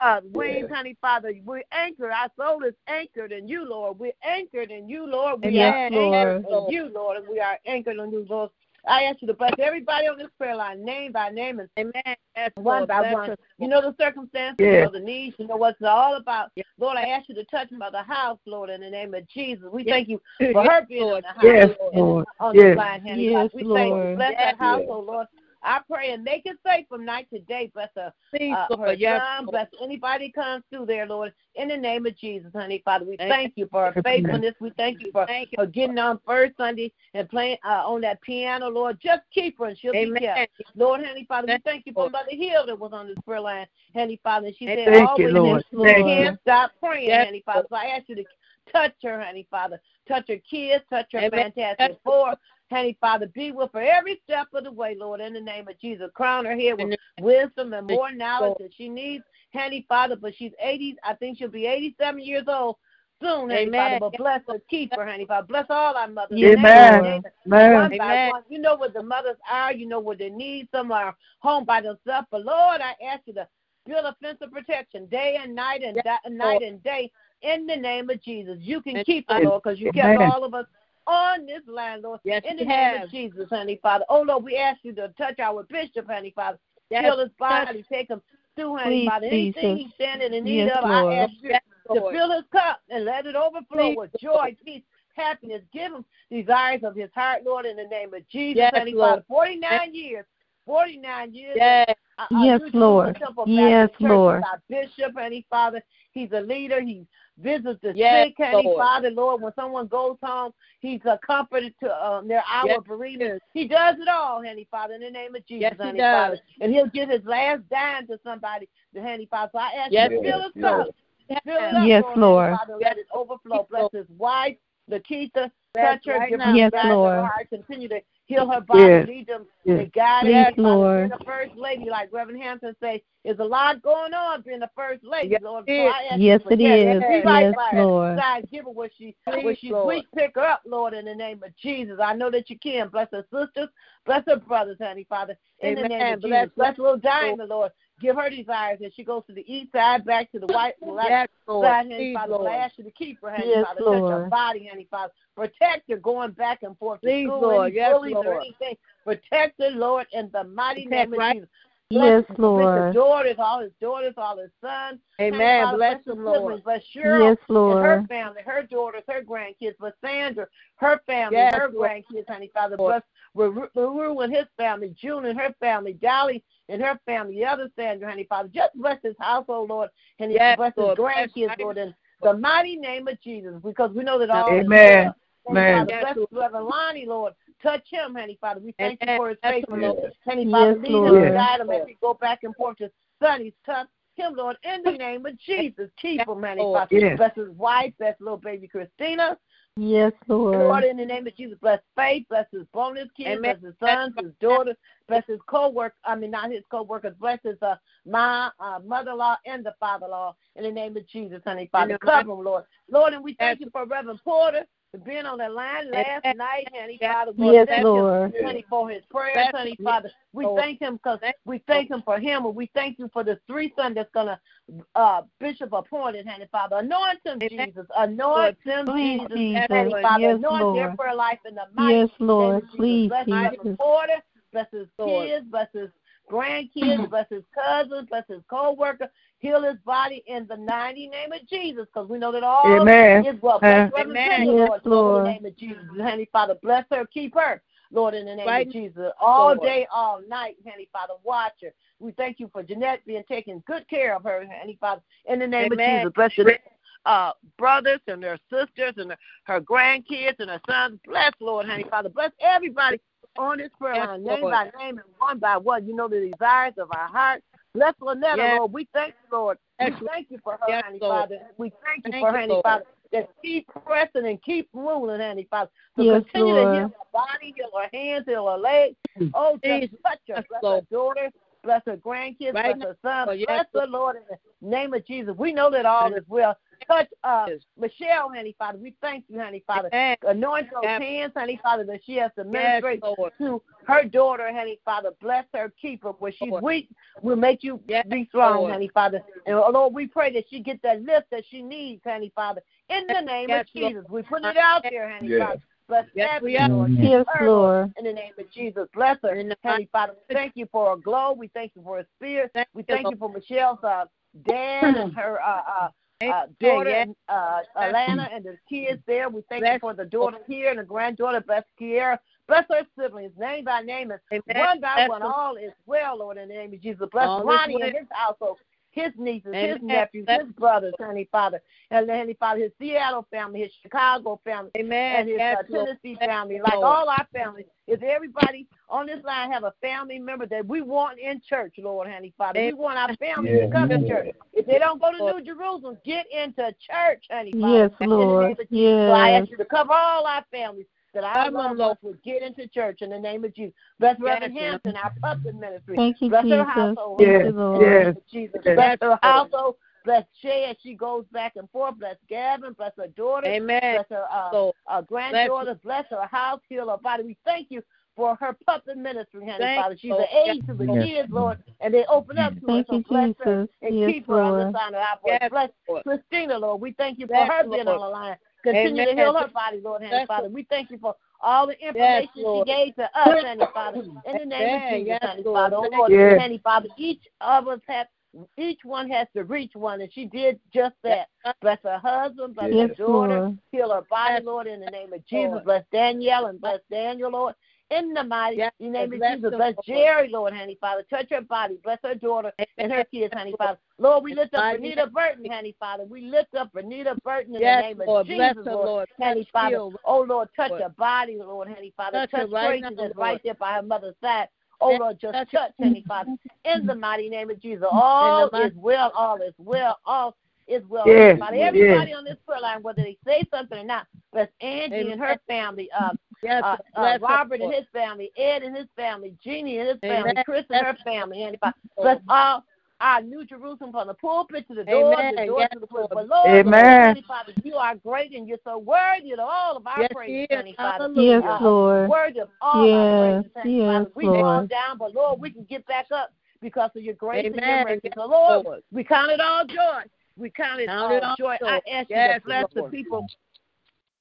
our uh, wings, honey, Father. We're anchored. Our soul is anchored in you, Lord. We're anchored in you, Lord. We Yes, are anchored Lord. in you, Lord. And we are anchored in you, Lord. I ask you to bless everybody on this prayer line, name by name, and Amen. Yes, one Lord. by Bless one. us, You know the circumstances, Yes. you know the needs, you know what it's all about. Yes. Lord, I ask you to touch by the house, Lord, in the name of Jesus. We Yes. thank you for her being in the house, Yes, Lord, Lord. on Yes. this line, honey. Yes, we thank you. Bless Yes. that household, Lord. I pray and make it safe from night to day. Bless her, uh, Lord. her Yes, son. Bless anybody comes through there, Lord. In the name of Jesus, honey, Father, we Thank thank you for her faithfulness. We thank you for Thank you. her getting on first Sunday and playing uh, on that piano, Lord. Just keep her and she'll be Amen. kept. Lord, honey, Father, we Thank you you, for Lord. Mother Hill that was on this prayer line, honey, Father. And she said, Thank you, always Lord. we Thank can't you. stop praying, Yes, honey, Father. So I ask you to touch her, honey, Father. Touch her kids, touch her Amen. fantastic four. Honey, Father, be with her every step of the way, Lord, in the name of Jesus. Crown her head with wisdom and more knowledge that she needs, honey, Father. But she's 80, I think she'll be 87 years old soon, honey, Amen. Father. But bless her, keep her, honey, Father. Bless all our mothers. Yes, Amen. Lord. Amen. One by one. You know what the mothers are. You know what they need. Some are home by themselves. But Lord, I ask you to build a fence of protection day and night and Yes, da- night and day in the name of Jesus. You can Yes, keep her, Lord. Lord, because you kept Amen. all of us on this land, Lord. Yes, in the name of Jesus, honey, Father. Oh, Lord, we ask you to touch our bishop, honey, Father. Yes, Heal his body. Take him through, honey, Please, Father. Anything Jesus. he's standing in need Yes, of, I ask you Yes, to fill his cup and let it overflow Please, with Lord. joy, peace, happiness. Give him desires of his heart, Lord, in the name of Jesus. Yes, honey, Lord. Father. 49 years. 49 years. Yes. Uh, uh, Yes, New Jerusalem Lord. Yes, Lord. Bishop, honey, Father. He's a leader. He visits the Yes, sick, honey, Lord. Father, Lord. When someone goes home, he's a comforter to um, their hour Yes, bereavement. yes. He does it all, honey, Father, in the name of Jesus, Yes, he does. Father. And he'll give his last dime to somebody, the honey, Father. So I ask Yes, you to fill yes, his cup. yes. Fill it up, Yes, Lord, Lord. Father, let it overflow. Bless his wife, Lakeitha. Yes, Touch her, right give now. her Yes, desires of her Lord. heart. Continue to heal her body, Yes. lead them, Yes. and guide her. Please, Lord. Being the first lady, like Reverend Hampton say, there's a lot going on being the first lady, Yes, Lord. it So is. I Yes, you to it protect is. her. Yes, Revitalize. Lord. God, give her what she Please, what she's Lord. weak. Pick her up, Lord, in the name of Jesus. I know that you can. Bless her sisters. Bless her brothers, honey, Father. In the name of Bless Jesus. Bless little Diamond, Lord. Give her desires as she goes to the east side, back to the white left Yes, Lord. side, honey, Father. Lord. Ask you to keep her, honey, Yes, Father. Touch her body, honey, Father. Protect her going back and forth to Please, school, Lord. any Yes, bullies or anything. Protect her, Lord, in the mighty Protect name of right- Jesus. Yes, Bless Lord. his daughters, all his daughters, all his sons. Honey, Amen. Father, Bless them, Lord. Bless Cheryl Yes, and her family, her daughters, her grandkids. Bless Sandra, her family, Yes, her Lord. grandkids, honey, Father. Bless Ruru Ruru and his family, June and her family, Dolly and her family, the other Sandra, honey, Father. Just bless his household, oh, Lord, and Yes, bless his Lord. Bless grandkids, right- Lord, in the mighty name of Jesus, because we know that all is Amen. Amen. Father, Yes, bless Reverend Lonnie, Lord. Touch him, honey, Father. We thank you for his faithfulness. Lord. Honey, Father, Yes, lead him and guide him as he go back and forth to studies. Touch him, Lord, in the name of Jesus. Keep him, honey, Father. Yes. Bless his wife, bless little baby Christina. Yes, Lord, Lord. in the name of Jesus, bless Faith, bless his bonus kids, Amen. bless his sons, his daughters, bless his co-workers, I mean, not his co-workers, bless his uh, my uh, mother-in-law and the father-in-law, in the name of Jesus, honey, Father, cover him, Lord. Lord, and we thank you for Reverend Porter for being on the line last night, honey, Yes, Father. Lord, Yes, thank him, honey, for his prayers, Yes, honey, Father. We Lord. thank him because we thank him for him, and we thank you for the three sons that's going to uh, Bishop appointed, honey, Father. Anoint him, Jesus. Anoint him, Please, Jesus. Jesus. Honey, Father. Yes, Anoint their Lord. prayer life in the mighty Yes, Lord. name Jesus. Please, Bless Reverend Jesus. Porter. Bless his Lord. kids. Bless his grandkids. bless his cousins. Bless his co-worker. Heal his body in the mighty name of Jesus, because we know that all Amen. is well. Bless Uh, Amen. Pender, Yes, Lord, Lord. in the name of Jesus. Honey, Father, bless her. Keep her. Lord, in the name Right of Jesus, all Lord. day, all night, Honey Father, watch her. We thank you for Jeanette being taking good care of her, Honey Father, in the name Amen. of Jesus. Bless Jeanette's uh, brothers and their sisters and her grandkids and her sons. Bless, Lord, Honey Father. Bless everybody on this prayer line, name by name and one by one. You know the desires of our heart. Bless Lynetta, Yes. Lord. We thank you, Lord. Yes, we thank you for her, Yes, Honey Lord. Father. We thank you Thank for you, Honey Lord. Father. That keep pressing and keep moving, Honey Father. So Yes, continue to heal her body, heal her hands, heal her legs. Oh, Jesus. touch her. Bless her daughter. Bless her grandkids. Right bless her son. Oh, yes, bless the Lord, in the name of Jesus. We know that all is well. Touch uh, Yes. Michelle, honey Father. We thank you, honey Father. Amen. Anoint those Yes. hands, honey Father, that she has to Yes, ministrate Lord. to her daughter, honey Father. Bless her, keep her. Where she's Lord. weak, will make you Yes, be strong, Lord. honey Father. And oh, Lord, we pray that she get that lift that she needs, honey Father. In the name Yes, of Lord. Jesus, we put it out there, honey Yes. Father. Bless Yes, Stephanie, we are. Lord. Yes, her, Lord. In the name of Jesus, bless her, In the honey Father. We thank you for her glow. We thank you for her spirit. Thank We thank you for Michelle's uh, dad and her uh, uh, uh, daughter, Yes. uh, Alana, and the kids there. We thank you for the daughter here and the granddaughter. Bless Kiera. Bless her siblings, name by name, and one by Bless one. them. All is well, Lord, in the name of Jesus. Bless All Ronnie and his household, his nieces, his Amen. nephews, Bless his brothers, Honey Father, and Honey Father, his Seattle family, his Chicago family, Amen. and his uh, Tennessee family, like all our families. If everybody on this line have a family member that we want in church, Lord, Honey Father, we want our family Yeah, to come to church. If they don't go to New Jerusalem, get into church, Honey Father. Yes, In the name Lord. Yes. So I ask you to cover all our families. That our Come on, loved Lord. ones would get into church in the name of Jesus. Bless Reverend Hampton, our puppet ministry. Thank you, Bless her Jesus. household. Thank in Lord. Yes. Jesus. Yes. Bless her household. Bless Shay as she goes back and forth. Bless Gavin. Bless her daughter. Amen. Bless her uh, Lord. uh, granddaughter. Bless her house. Heal her body. We thank you for her puppet ministry, honey, Thank Father. She's you, an Lord. aid to the Yes. kids, Lord, and they open up to Thank her. So you, bless her Jesus. and Yes, keep her on the Lord. sign of our voice. Yes, Bless Lord. Christina, Lord. We thank you for Yes, her being Lord. on the line. Continue Amen. to heal her body, Lord, honey, Yes, Father. We thank you for all the information she gave to us, honey, Father. In the name Amen. of Jesus, Yes, honey, Lord. Father. Oh, Lord, you. honey, Father. Each of us have each one has to reach one, and she did just that. Bless her husband, bless Yes, her daughter, Lord. heal her body, Lord, in the name of Jesus. Lord. Bless Danielle and bless Daniel, Lord. In the mighty Yes, name of bless Jesus, them, bless Jerry, Lord, honey, Father. Touch her body, bless her daughter and her kids, honey, Father. Lord, we lift up Mighty Renita. Burton, honey, Father. We lift up Renita Burton in Yes, the name of Lord. Jesus, Bless her, Lord. Lord. Honey, Touch, Father. heal, Oh, Lord, touch Lord. her body, Lord, honey, Father. Touch her Touch right Tracy now, that's Lord. right there by her mother's side. Oh, Lord, just touch touch, honey, Father. In the mighty name of Jesus. All is well, all is well, all is well. Yes, Father. yes. Everybody on this prayer line, whether they say something or not, bless Angie Amen. and her family, uh, Yes, uh, uh, Robert and his family, Ed and his family, Jeannie and his family, Amen. Chris and her family, and Bless Lord. all our New Jerusalem from the pulpit to the door, Amen. the door Yes, to the pulpit. But Lord, Amen. Heavenly Father, you are great and you're so worthy of all of our Yes, praise, he is. Heavenly Father. Hallelujah. Yes, Uh, Lord. Worthy of all our Yes, praise, Heavenly yes, Father. We fall Lord. down, but Lord, we can get back up because of your grace and your Amen. mercy. So Lord, Lord. we count it all joy. We count it Count it all all joy. joy. I ask you to bless Lord. the people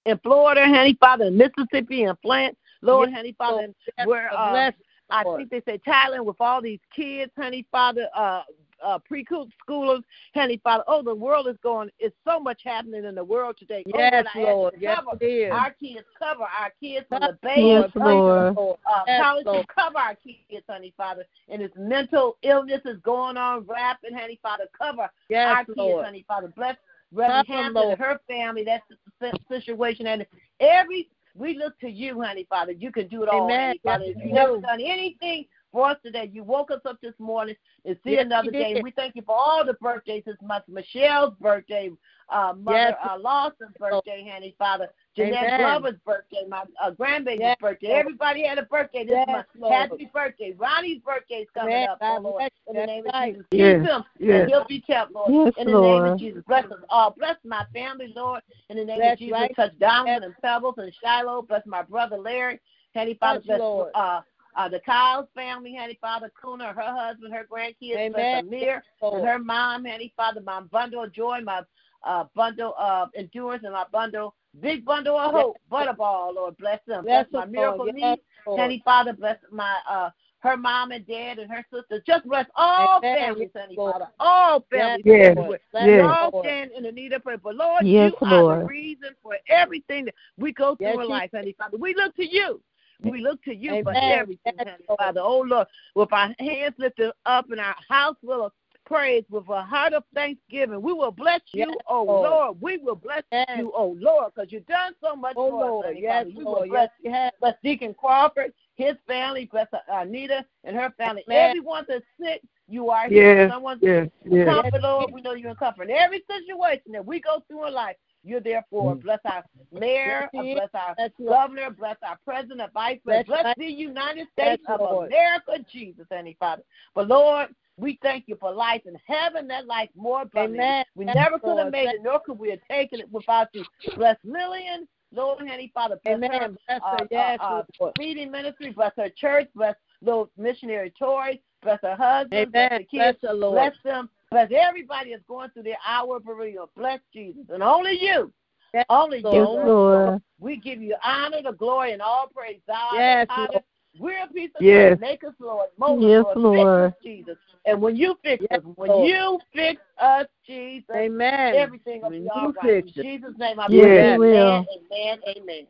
in Florida, honey, Father, in Mississippi, and Flint, Lord, Yes, honey, Father, Lord. Yes, where uh, bless, I think they say Thailand with all these kids, honey, Father, uh, uh, pre-schoolers, honey, Father. Oh, the world is going. It's so much happening in the world today. Oh, Yes, I ask you Lord. Yes, cover it is. Our kids, cover our kids from the Yes, baby, Yes, up Lord. to uh, Yes, college. Lord. Cover our kids, honey, Father. And this mental illness is going on, rapid, honey, Father. Cover Yes, our kids, Lord. honey, Father. Bless Reverend Hampton Lord. and her family. That's the situation. And every we look to you, honey, Father. You can do it all, Amen. honey, Father. Yes, you you never done anything for us today, you woke us up this morning and see Yes, another day. We thank you for all the birthdays this month. Michelle's birthday, uh, Mother Yes, uh, Lawson's birthday, honey, Father. Jeanette Amen. Glover's birthday, my uh, grandbaby's Yes, birthday. Everybody had a birthday this Yes, month. Lord. Happy birthday. Ronnie's birthday is coming Amen. up, oh God Lord. bless. In the name of Jesus. Keep him yes. and he'll be kept, Lord. Yes, in the name of Jesus. Bless us all. Bless my family, Lord. In the name That's of Jesus. right. Touch Donovan Yes. and Pebbles and Shiloh. Bless my brother Larry. Heavenly Father, Touch, bless Lord. uh uh, the Kyle's family, Heavenly Father, Kuna, her husband, her grandkids, Amen. Amir, Lord. and her mom, Heavenly Father, my bundle of joy, my uh, bundle of endurance, and my bundle, big bundle of Yes. hope, butterball, Lord, bless them. Bless Bless my miracle Lord. niece, Yes, Lord. Heavenly Father, bless my uh her mom and dad and her sisters. Just bless all Amen. families, Yes, Lord. Father. All families. Yes. Lord. We Yes. all stand in the need of prayer. But Lord, Yes, you are the reason for everything that we go through Yes, in life, Heavenly Father. We look to you. We look to you for everything, Yes, Heavenly Father. Oh Lord, with our hands lifted up and our house full of praise, with a heart of thanksgiving, we will bless you, Yes, oh Lord. Lord. We will bless Yes. you, oh Lord, because you've done so much Oh, for us, Lord. Heavenly Yes, Father. We Lord. will bless Yes, you have. Bless Deacon Crawford, his family. Bless Anita and her family. Amen. Everyone that's sick, you are here. Yes, Someone's yes, yes. comfort, Lord. We know you're in comfort. In every situation that we go through in life, you're there for. Bless our mayor, Yes, uh, he is. bless our That's right. governor, bless our president, vice president, That's bless the United States Yes, of Lord. America, Jesus, Heavenly Father. But Lord, we thank you for life and heaven, that life more abundantly. Amen. We Yes, never could have made it, nor could we have taken it without you. Bless Lillian, Lord, Heavenly Father. Bless her, Amen. Bless uh, her. Yes, uh, uh, Lord. feeding ministry, bless her church, bless little missionary Tori, bless her husband, bless Amen. the kids, Bless her, Lord. bless them, bless everybody that's going through their hour of bereavement. Bless Jesus, and only you, Yes, only you, Lord. Yes, Lord. Lord. We give you honor, the glory, and all praise. Thou art Yes. Lord. We're a piece of Yes. clay. Make us, Lord. Mold Yes, Lord. Lord. Fix us, Jesus. And when you fix Yes, us, when Lord. you fix us, Jesus, Amen. everything will When be all right. In. Jesus' name, I Yes, pray. He will. Amen, amen, amen.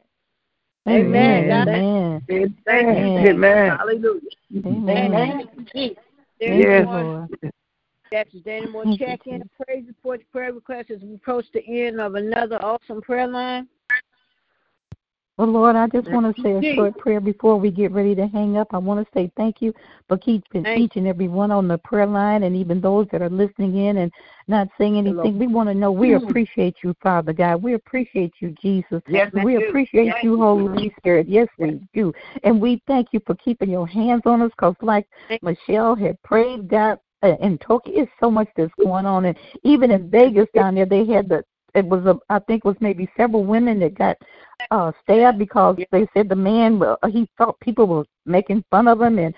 Amen. Amen. Amen. Amen. Amen. Hallelujah. Amen. There's Yes. more, Lord. That's there any more check in, praise reports, prayer requests as we approach the end of another awesome prayer line? Well, Lord, I just want to say a short prayer before we get ready to hang up. I want to say thank you for keeping each and every one on the prayer line and even those that are listening in and not saying anything. We want to know we mm. appreciate you, Father God. We appreciate you, Jesus. Yes, we do. appreciate Yes, you, Holy Spirit. Yes, we do. And we thank you for keeping your hands on us because, like Michelle had prayed, God, in Tokyo, it's so much that's going on. And even in Vegas down there, they had the, it was, a, I think it was maybe several women that got uh stabbed because they said the man well, he thought people were making fun of him and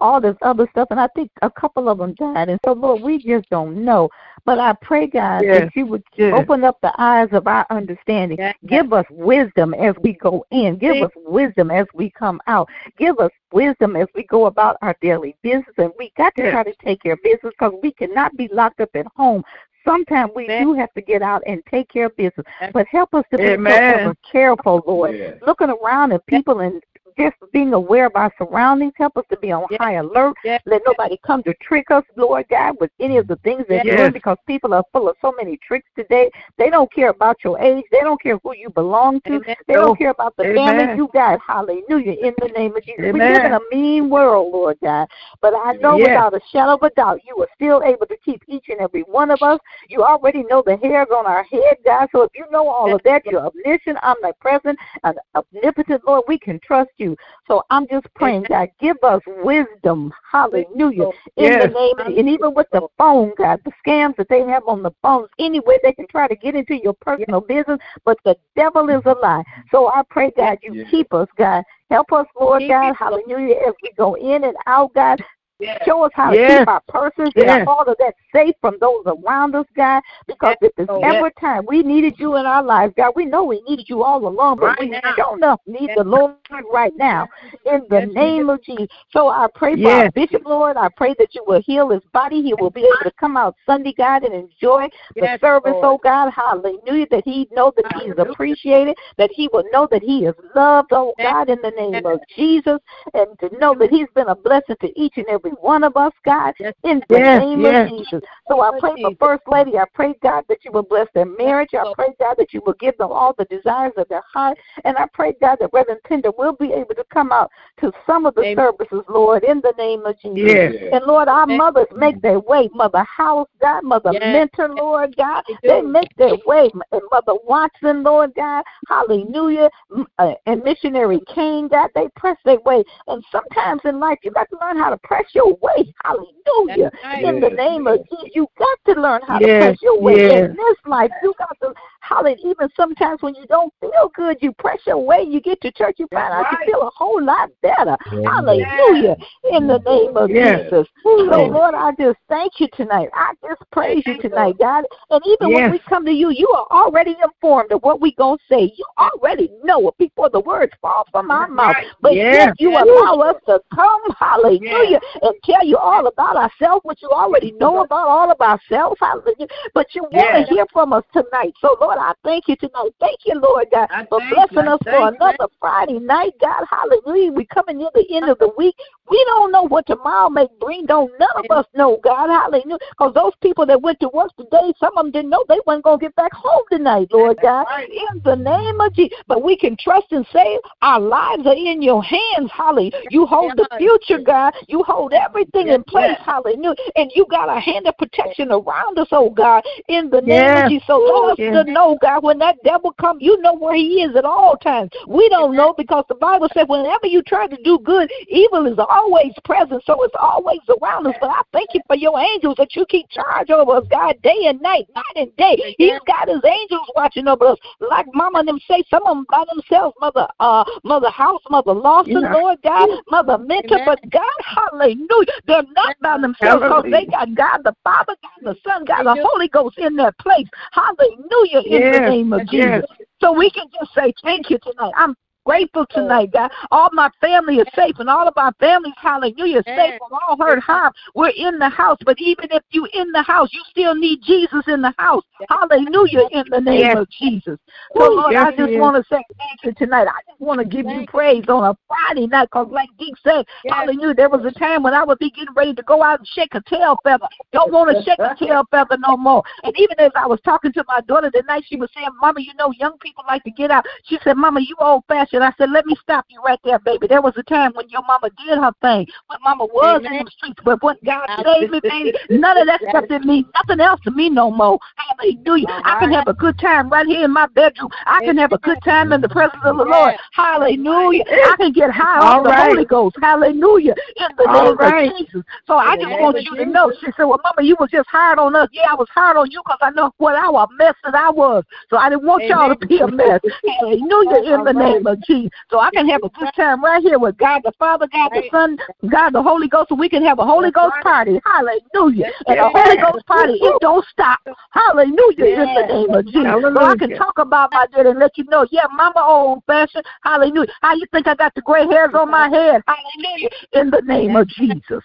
all this other stuff and I think a couple of them died and so Lord we just don't know but I pray God Yes. that you would Yes. open up the eyes of our understanding Yes. give us wisdom as we go in give us wisdom as we come out give us wisdom as we go about our daily business and we got to try to take care of business because we cannot be locked up at home sometimes we Yes. do have to get out and take care of business but help us to be Amen. careful, Lord. Yes. Looking around at people and just being aware of our surroundings. Help us to be on Yes. high alert. Yes. Let nobody come to trick us, Lord God, with any of the things that Yes. we're doing because people are full of so many tricks today. They don't care about your age. They don't care who you belong to. Amen. They don't oh, care about the Amen. family you got. Hallelujah. In the name of Jesus. We live in a mean world, Lord God. But I know Yes. without a shadow of a doubt, you are still able to keep each and every one of us. You already know the hairs on our head, God. So if you know all of that, you're omniscient, omnipresent, and omnipotent, Lord, we can trust you. So I'm just praying, God, give us wisdom. Hallelujah. In Yes. the name of, and even with the phone, God, the scams that they have on the phones, any way they can try to get into your personal business, but the devil is a lie. So I pray, God, you Yes. keep us, God. Help us, Lord Keep God. Hallelujah. As we go in and out, God. Yes. Show us how to Yes. keep our persons and Yes. all of that safe from those around us, God. Because Yes, if it's Lord. ever time we needed you in our lives, God, we know we needed you all along, but Right we now. sure enough need the Lord right now in the name of Jesus. So I pray for our bishop, Lord. I pray that you will heal his body. He will be able to come out Sunday, God, and enjoy the service, oh Lord. oh God. Hallelujah. That he know that he is appreciated, that he will know that he is loved, oh. God, in the name of Jesus, and to know that he's been a blessing to each and every one of us, God, Yes. in the Yes, name yes. of Jesus. So I pray for First Lady. I pray, God, that you will bless their marriage. I pray, God, that you will give them all the desires of their heart. And I pray, God, that Reverend Pender will be able to come out to some of the Amen. services, Lord, in the name of Jesus. Yes. And Lord, our Amen. mothers make their way. Mother House, God, Mother Yes. Mentor, Lord God, They they make their way. And Mother Watson, Lord God, hallelujah. Uh, And Missionary King, God, they press their way. And sometimes in life, you got to learn how to press your way. Hallelujah. That's right. In the Yes, name of yes. Jesus, you got to learn how to Yes, press your way. yes. In this life, you got to, hallelujah. Even sometimes when you don't feel good, you press your way. You get to church, you find out That's you feel a whole lot better. Hallelujah. In the name of Yes. Jesus. So, Lord, I just thank you tonight. I just praise you tonight, God. And even when we come to you, you are already informed of what we're going to say. You already know it before the words fall from our mouth. But Yeah. yet you Yes. allow us to come, hallelujah, and tell you all about ourselves, what you already know about all of ourselves, hallelujah. But you want to Yes. hear from us tonight. So, Lord, I thank you tonight. Thank you, Lord God, I for blessing you. I us for thank you. another Friday night, God, hallelujah. We coming near the end of the week. We don't know what tomorrow may bring. Don't none of us know, God, hallelujah. Because those people that went to work today, some of them didn't know they weren't going to get back home tonight, Lord God. In the name of Jesus. But we can trust and say our lives are in your hands, hallelujah. You hold the future, God. You hold everything in place, hallelujah. And you got a hand of protection around us, oh God, in the name Yes. of Jesus. So let us Yes. to know, God, when that devil comes, you know where he is at all times. We don't know because the Bible said whenever you try to do good, evil is always present. So it's always around us. But I thank you for your angels that you keep charge over us, God, day and night, night and day. He's got his angels watching over us. Like Mama and them say, some of them by themselves, Mother uh Mother House, Mother Lawson, Yeah. Lord God, Mother Mentor, Amen. but God, hallelujah. They're not by themselves because they got God the Father, God the Son, God the. Holy Ghost in their place. Hallelujah in the name of yes. Jesus. So we can just say thank you tonight. I'm grateful tonight, God. All my family is safe and all of our families, hallelujah, safe from all hurt, harm. We're in the house, but even if you in the house, you still need Jesus in the house. Hallelujah, in the name Yes. of Jesus. So, Lord, yes, I just yes. want to say thank you tonight. I just want to give you praise on a Friday night because, like Geek said, hallelujah, there was a time when I would be getting ready to go out and shake a tail feather. Don't want to shake a tail feather no more. And even as I was talking to my daughter tonight, she was saying, Mama, you know, young people like to get out. She said, Mama, you old fashioned. I said, Let me stop you right there, baby. There was a time when your mama did her thing, when mama was in the streets, but when God saved me, baby, none of that stuff didn't mean nothing else to me no more. Hallelujah. I can have a good time right here in my bedroom. I can have a good time in the presence of the Lord. Hallelujah. I can get high on the right. Holy Ghost. Hallelujah. In the name right. of Jesus. So I just want you to know. She said, Well, Mama, you was just hard on us. Yeah, I was hard on you because I know what our mess that I was. So I didn't want y'all to be a mess. Hallelujah. In the name of So I can have a good time right here with God the Father, God the Son, God the Holy Ghost, and we can have a Holy Ghost party. Hallelujah. And a Holy Ghost party, it don't stop. Hallelujah. In the name of Jesus. So I can talk about my dad and let you know, yeah, mama old fashioned. Hallelujah. How you think I got the gray hairs on my head? Hallelujah. In the name of Jesus.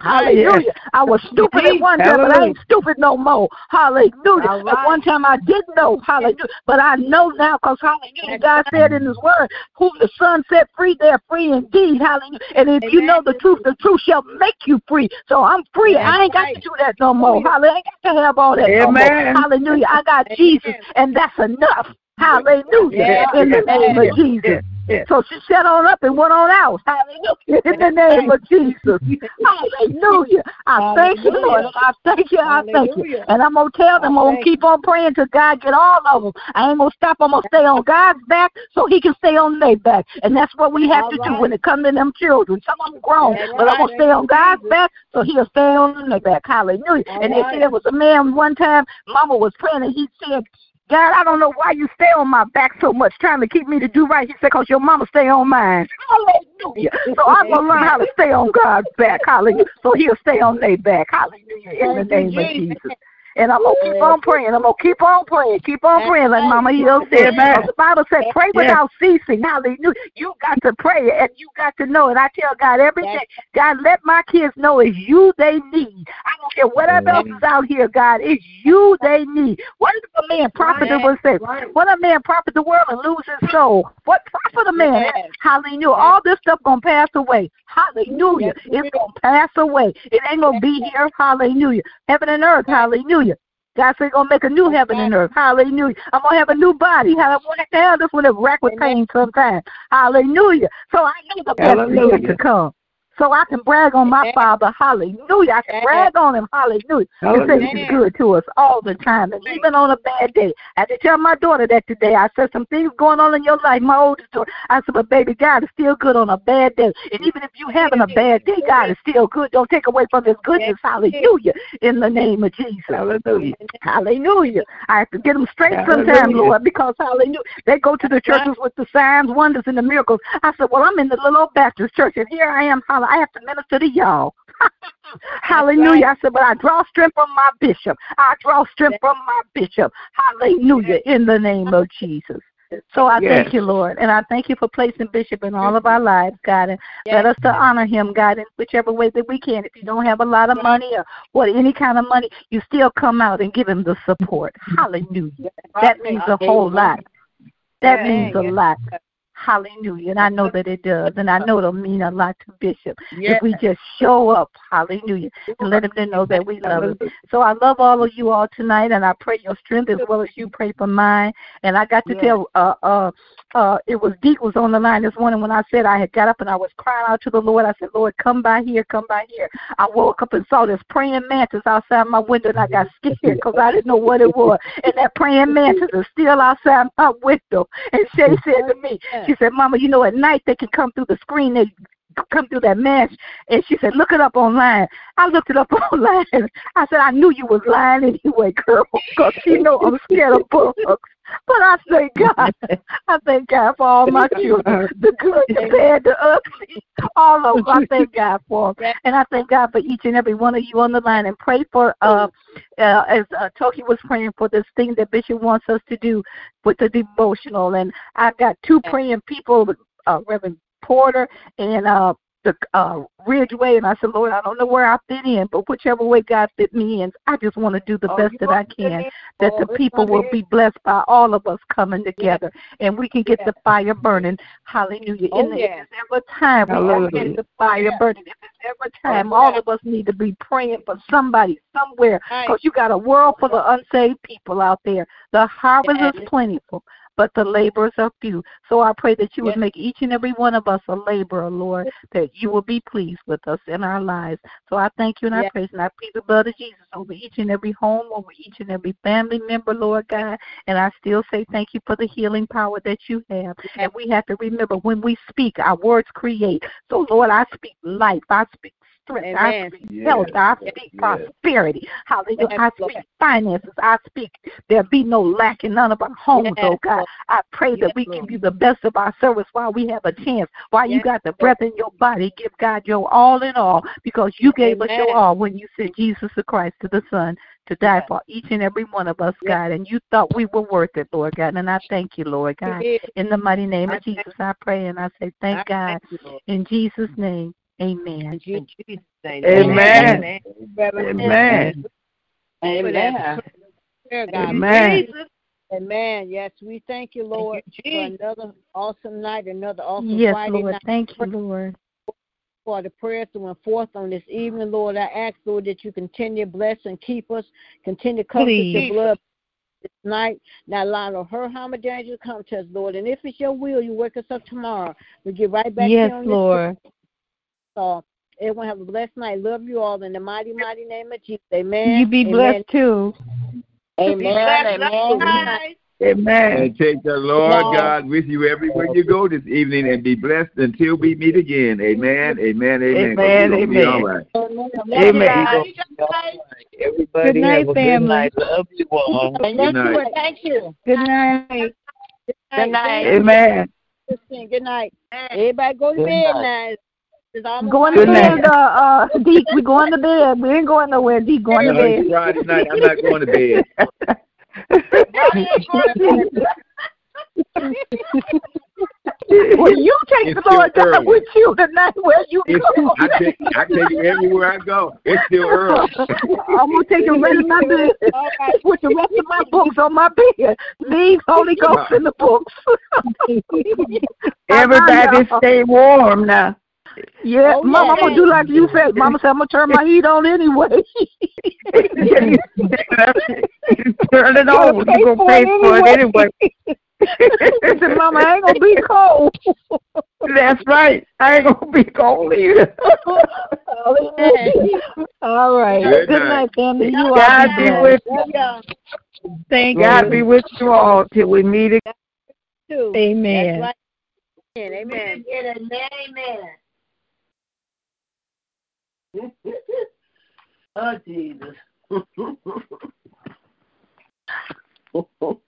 Hallelujah. I was stupid at one time, but I ain't stupid no more. Hallelujah. At one time I didn't know. Hallelujah. But I know now because hallelujah. God said in his word, who the son set free, they're free indeed. Hallelujah. And if you know the truth, the truth shall make you free. So I'm free. I ain't got to do that no more. Hallelujah. I ain't got to have all that no more. Hallelujah. I got Jesus, and that's enough. Hallelujah. In the name of Jesus. So she set on up and went on out. Hallelujah. In the name of Jesus. Hallelujah. I thank you, Lord. I thank you. I thank you. And I'm going to tell them, I'm going to keep on praying till God get all of them. I ain't going to stop. I'm going to stay on God's back so he can stay on their back. And that's what we have to do when it comes to them children. Some of them grown, but I'm going to stay on God's back so he'll stay on their back. Hallelujah. And they said there was a man one time, Mama was praying, and he said, God, I don't know why you stay on my back so much, trying to keep me to do right. He said, because your mama stay on mine. Hallelujah. So I'm going to learn how to stay on God's back. Hallelujah. So he'll stay on their back. Hallelujah. In the name of Jesus. And I'm going to keep on praying. I'm going to keep on praying. Keep on praying like Mama Hill said. Amen. Because The Bible said, pray without ceasing. Hallelujah. You got to pray and you got to know. And I tell God every day, God, let my kids know it's you they need. I don't care whatever else is out here, God. It's you they need. What if a man profit the world say? What a man profit the world and lose his soul? What profit a man? Hallelujah. All this stuff gonna pass away. Hallelujah. It's gonna pass away. It ain't gonna be here. Hallelujah. Heaven and earth. Hallelujah. God said, gonna make a new heaven and earth. Hallelujah. I'm gonna have a new body. How I want to have this one that rack with pain sometimes. Hallelujah. So I know the best is yet to come. So I can brag on my Father. Hallelujah. I can brag on him. Hallelujah. And say he's good to us all the time. And even on a bad day. I had to tell my daughter that today. I said some things going on in your life, my oldest daughter. I said, but baby, God is still good on a bad day. And even if you're having a bad day, God is still good. Don't take away from his goodness. Hallelujah. In the name of Jesus. Hallelujah. Hallelujah. I have to get them straight sometimes, Lord, because hallelujah. They go to the churches with the signs, wonders, and the miracles. I said, Well, I'm in the little old Baptist church, and here I am. Holla, I have to minister to y'all. Hallelujah. I said, But I draw strength from my bishop. I draw strength from my bishop. Hallelujah. In the name of Jesus. So I Yes. thank you, Lord, and I thank you for placing Bishop in all of our lives, God, and let us to honor him, God, in whichever way that we can. If you don't have a lot of money or what any kind of money, you still come out and give him the support. Hallelujah. That means a whole lot. That means a lot. Hallelujah. And I know that it does. And I know it'll mean a lot to Bishop if we just show up. Hallelujah. And let him know that we love him. So I love all of you all tonight and I pray your strength as well as you pray for mine. And I got to tell uh uh uh it was Deke was on the line this morning when I said I had got up and I was crying out to the Lord. I said, Lord, come by here, come by here. I woke up and saw this praying mantis outside my window and I got scared because I didn't know what it was. And that praying mantis is still outside my window. And Shay said to me, she said, Mama, you know, at night they can come through the screen. They come through that mesh. And she said, look it up online. I looked it up online. I said, I knew you was lying anyway, girl, because you know I'm scared of bugs. But I thank God. I thank God for all my children, the good, the bad, the ugly, all of them. I thank God for them. And I thank God for each and every one of you on the line. And pray for, uh, uh, as uh, Toki was praying for this thing that Bishop wants us to do with the devotional. And I've got two praying people, uh, Reverend Porter and uh, the uh, Ridgeway, and I said, Lord, I don't know where I fit in, but whichever way God fit me in, I just want to do the Oh, best that I want to fit can, that Oh, the people will be- be blessed by all of us coming together, and we can get Yeah. the fire burning. Hallelujah! Oh, in the, yeah. If there's ever time we have get the fire Yeah. burning, if there's ever time, Oh, all yeah. of us need to be praying for somebody somewhere, Right. because you got a world full of unsaved people out there. The harvest Yeah. is plentiful, but the laborers are few. So I pray that you would make each and every one of us a laborer, Lord, that you will be pleased with us in our lives. So I thank you and I praise and I plead the blood of Jesus over each and every home, over each and every family member, Lord God. And I still say thank you for the healing power that you have. And we have to remember when we speak, our words create. So Lord, I speak life. I speak strength. I Amen. speak health. I speak yes. prosperity. Hallelujah. Yes, I Lord. speak finances. I speak there be no lack in none of our homes, Yes, oh God. I pray that we give you the best of our service while we have a chance. While you got the breath in your body, give God your all in all because you gave us your all when you sent Jesus the Christ to the Son to die for each and every one of us, God. And you thought we were worth it, Lord God. And I thank you, Lord God. In the mighty name of Jesus, I pray and I say thank God. thank you, Lord. In Jesus' name, amen. In Jesus' Amen. Amen. Amen. Amen. Amen. Yes, we thank you, Lord, you, for another awesome night, another awesome Yes, Friday Lord. night. Thank you, Lord. for the prayers that went forth on this evening, Lord. I ask, Lord, that you continue to bless and keep us, continue to cover us with Please. your blood this night. Not allow no hurt, harm, or danger come to us, Lord. And if it's your will, you wake us up tomorrow. We get right back Yes, here on this Lord. call. Everyone have a blessed night. Love you all in the mighty, mighty name of Jesus. Amen. You be Amen. blessed too. Amen. Amen. Amen. And take the Lord Lord. God with you everywhere you go this evening and be blessed until we meet again. Amen. Amen. Amen. 'Cause Amen, we gonna Be amen. all right. Amen. Everybody Good night, have a family. good night. Love you all. Good night. Thank you. Good night. Good night. Amen. Good night. Everybody go to Good bed night. now. It's almost Going to bed, uh, uh, Deke. We going to bed. We ain't going nowhere. Deke going to bed. it's Friday night. I'm not going to bed. well, you take It's the Lord still God early. with you tonight where you It's, go. I take I take you everywhere I go. It's still early. I'm gonna take the rest of my bed, put the rest of my books on my bed. Leave Holy Ghost in the books. Everybody stay warm now. Yeah, Oh, Mama, I'm gonna do like you said. Mama said I'm gonna turn my heat on anyway. Turn it on. You're going to pay for it anyway. I said, Mama, I ain't gonna be cold. That's right. I ain't going to be cold either. All right. Good Good, night. night, family. You all God be be blessed. with y'all Thank God you. be with you all till we meet again. Amen. Amen. That's right. Amen. Oh, Jesus.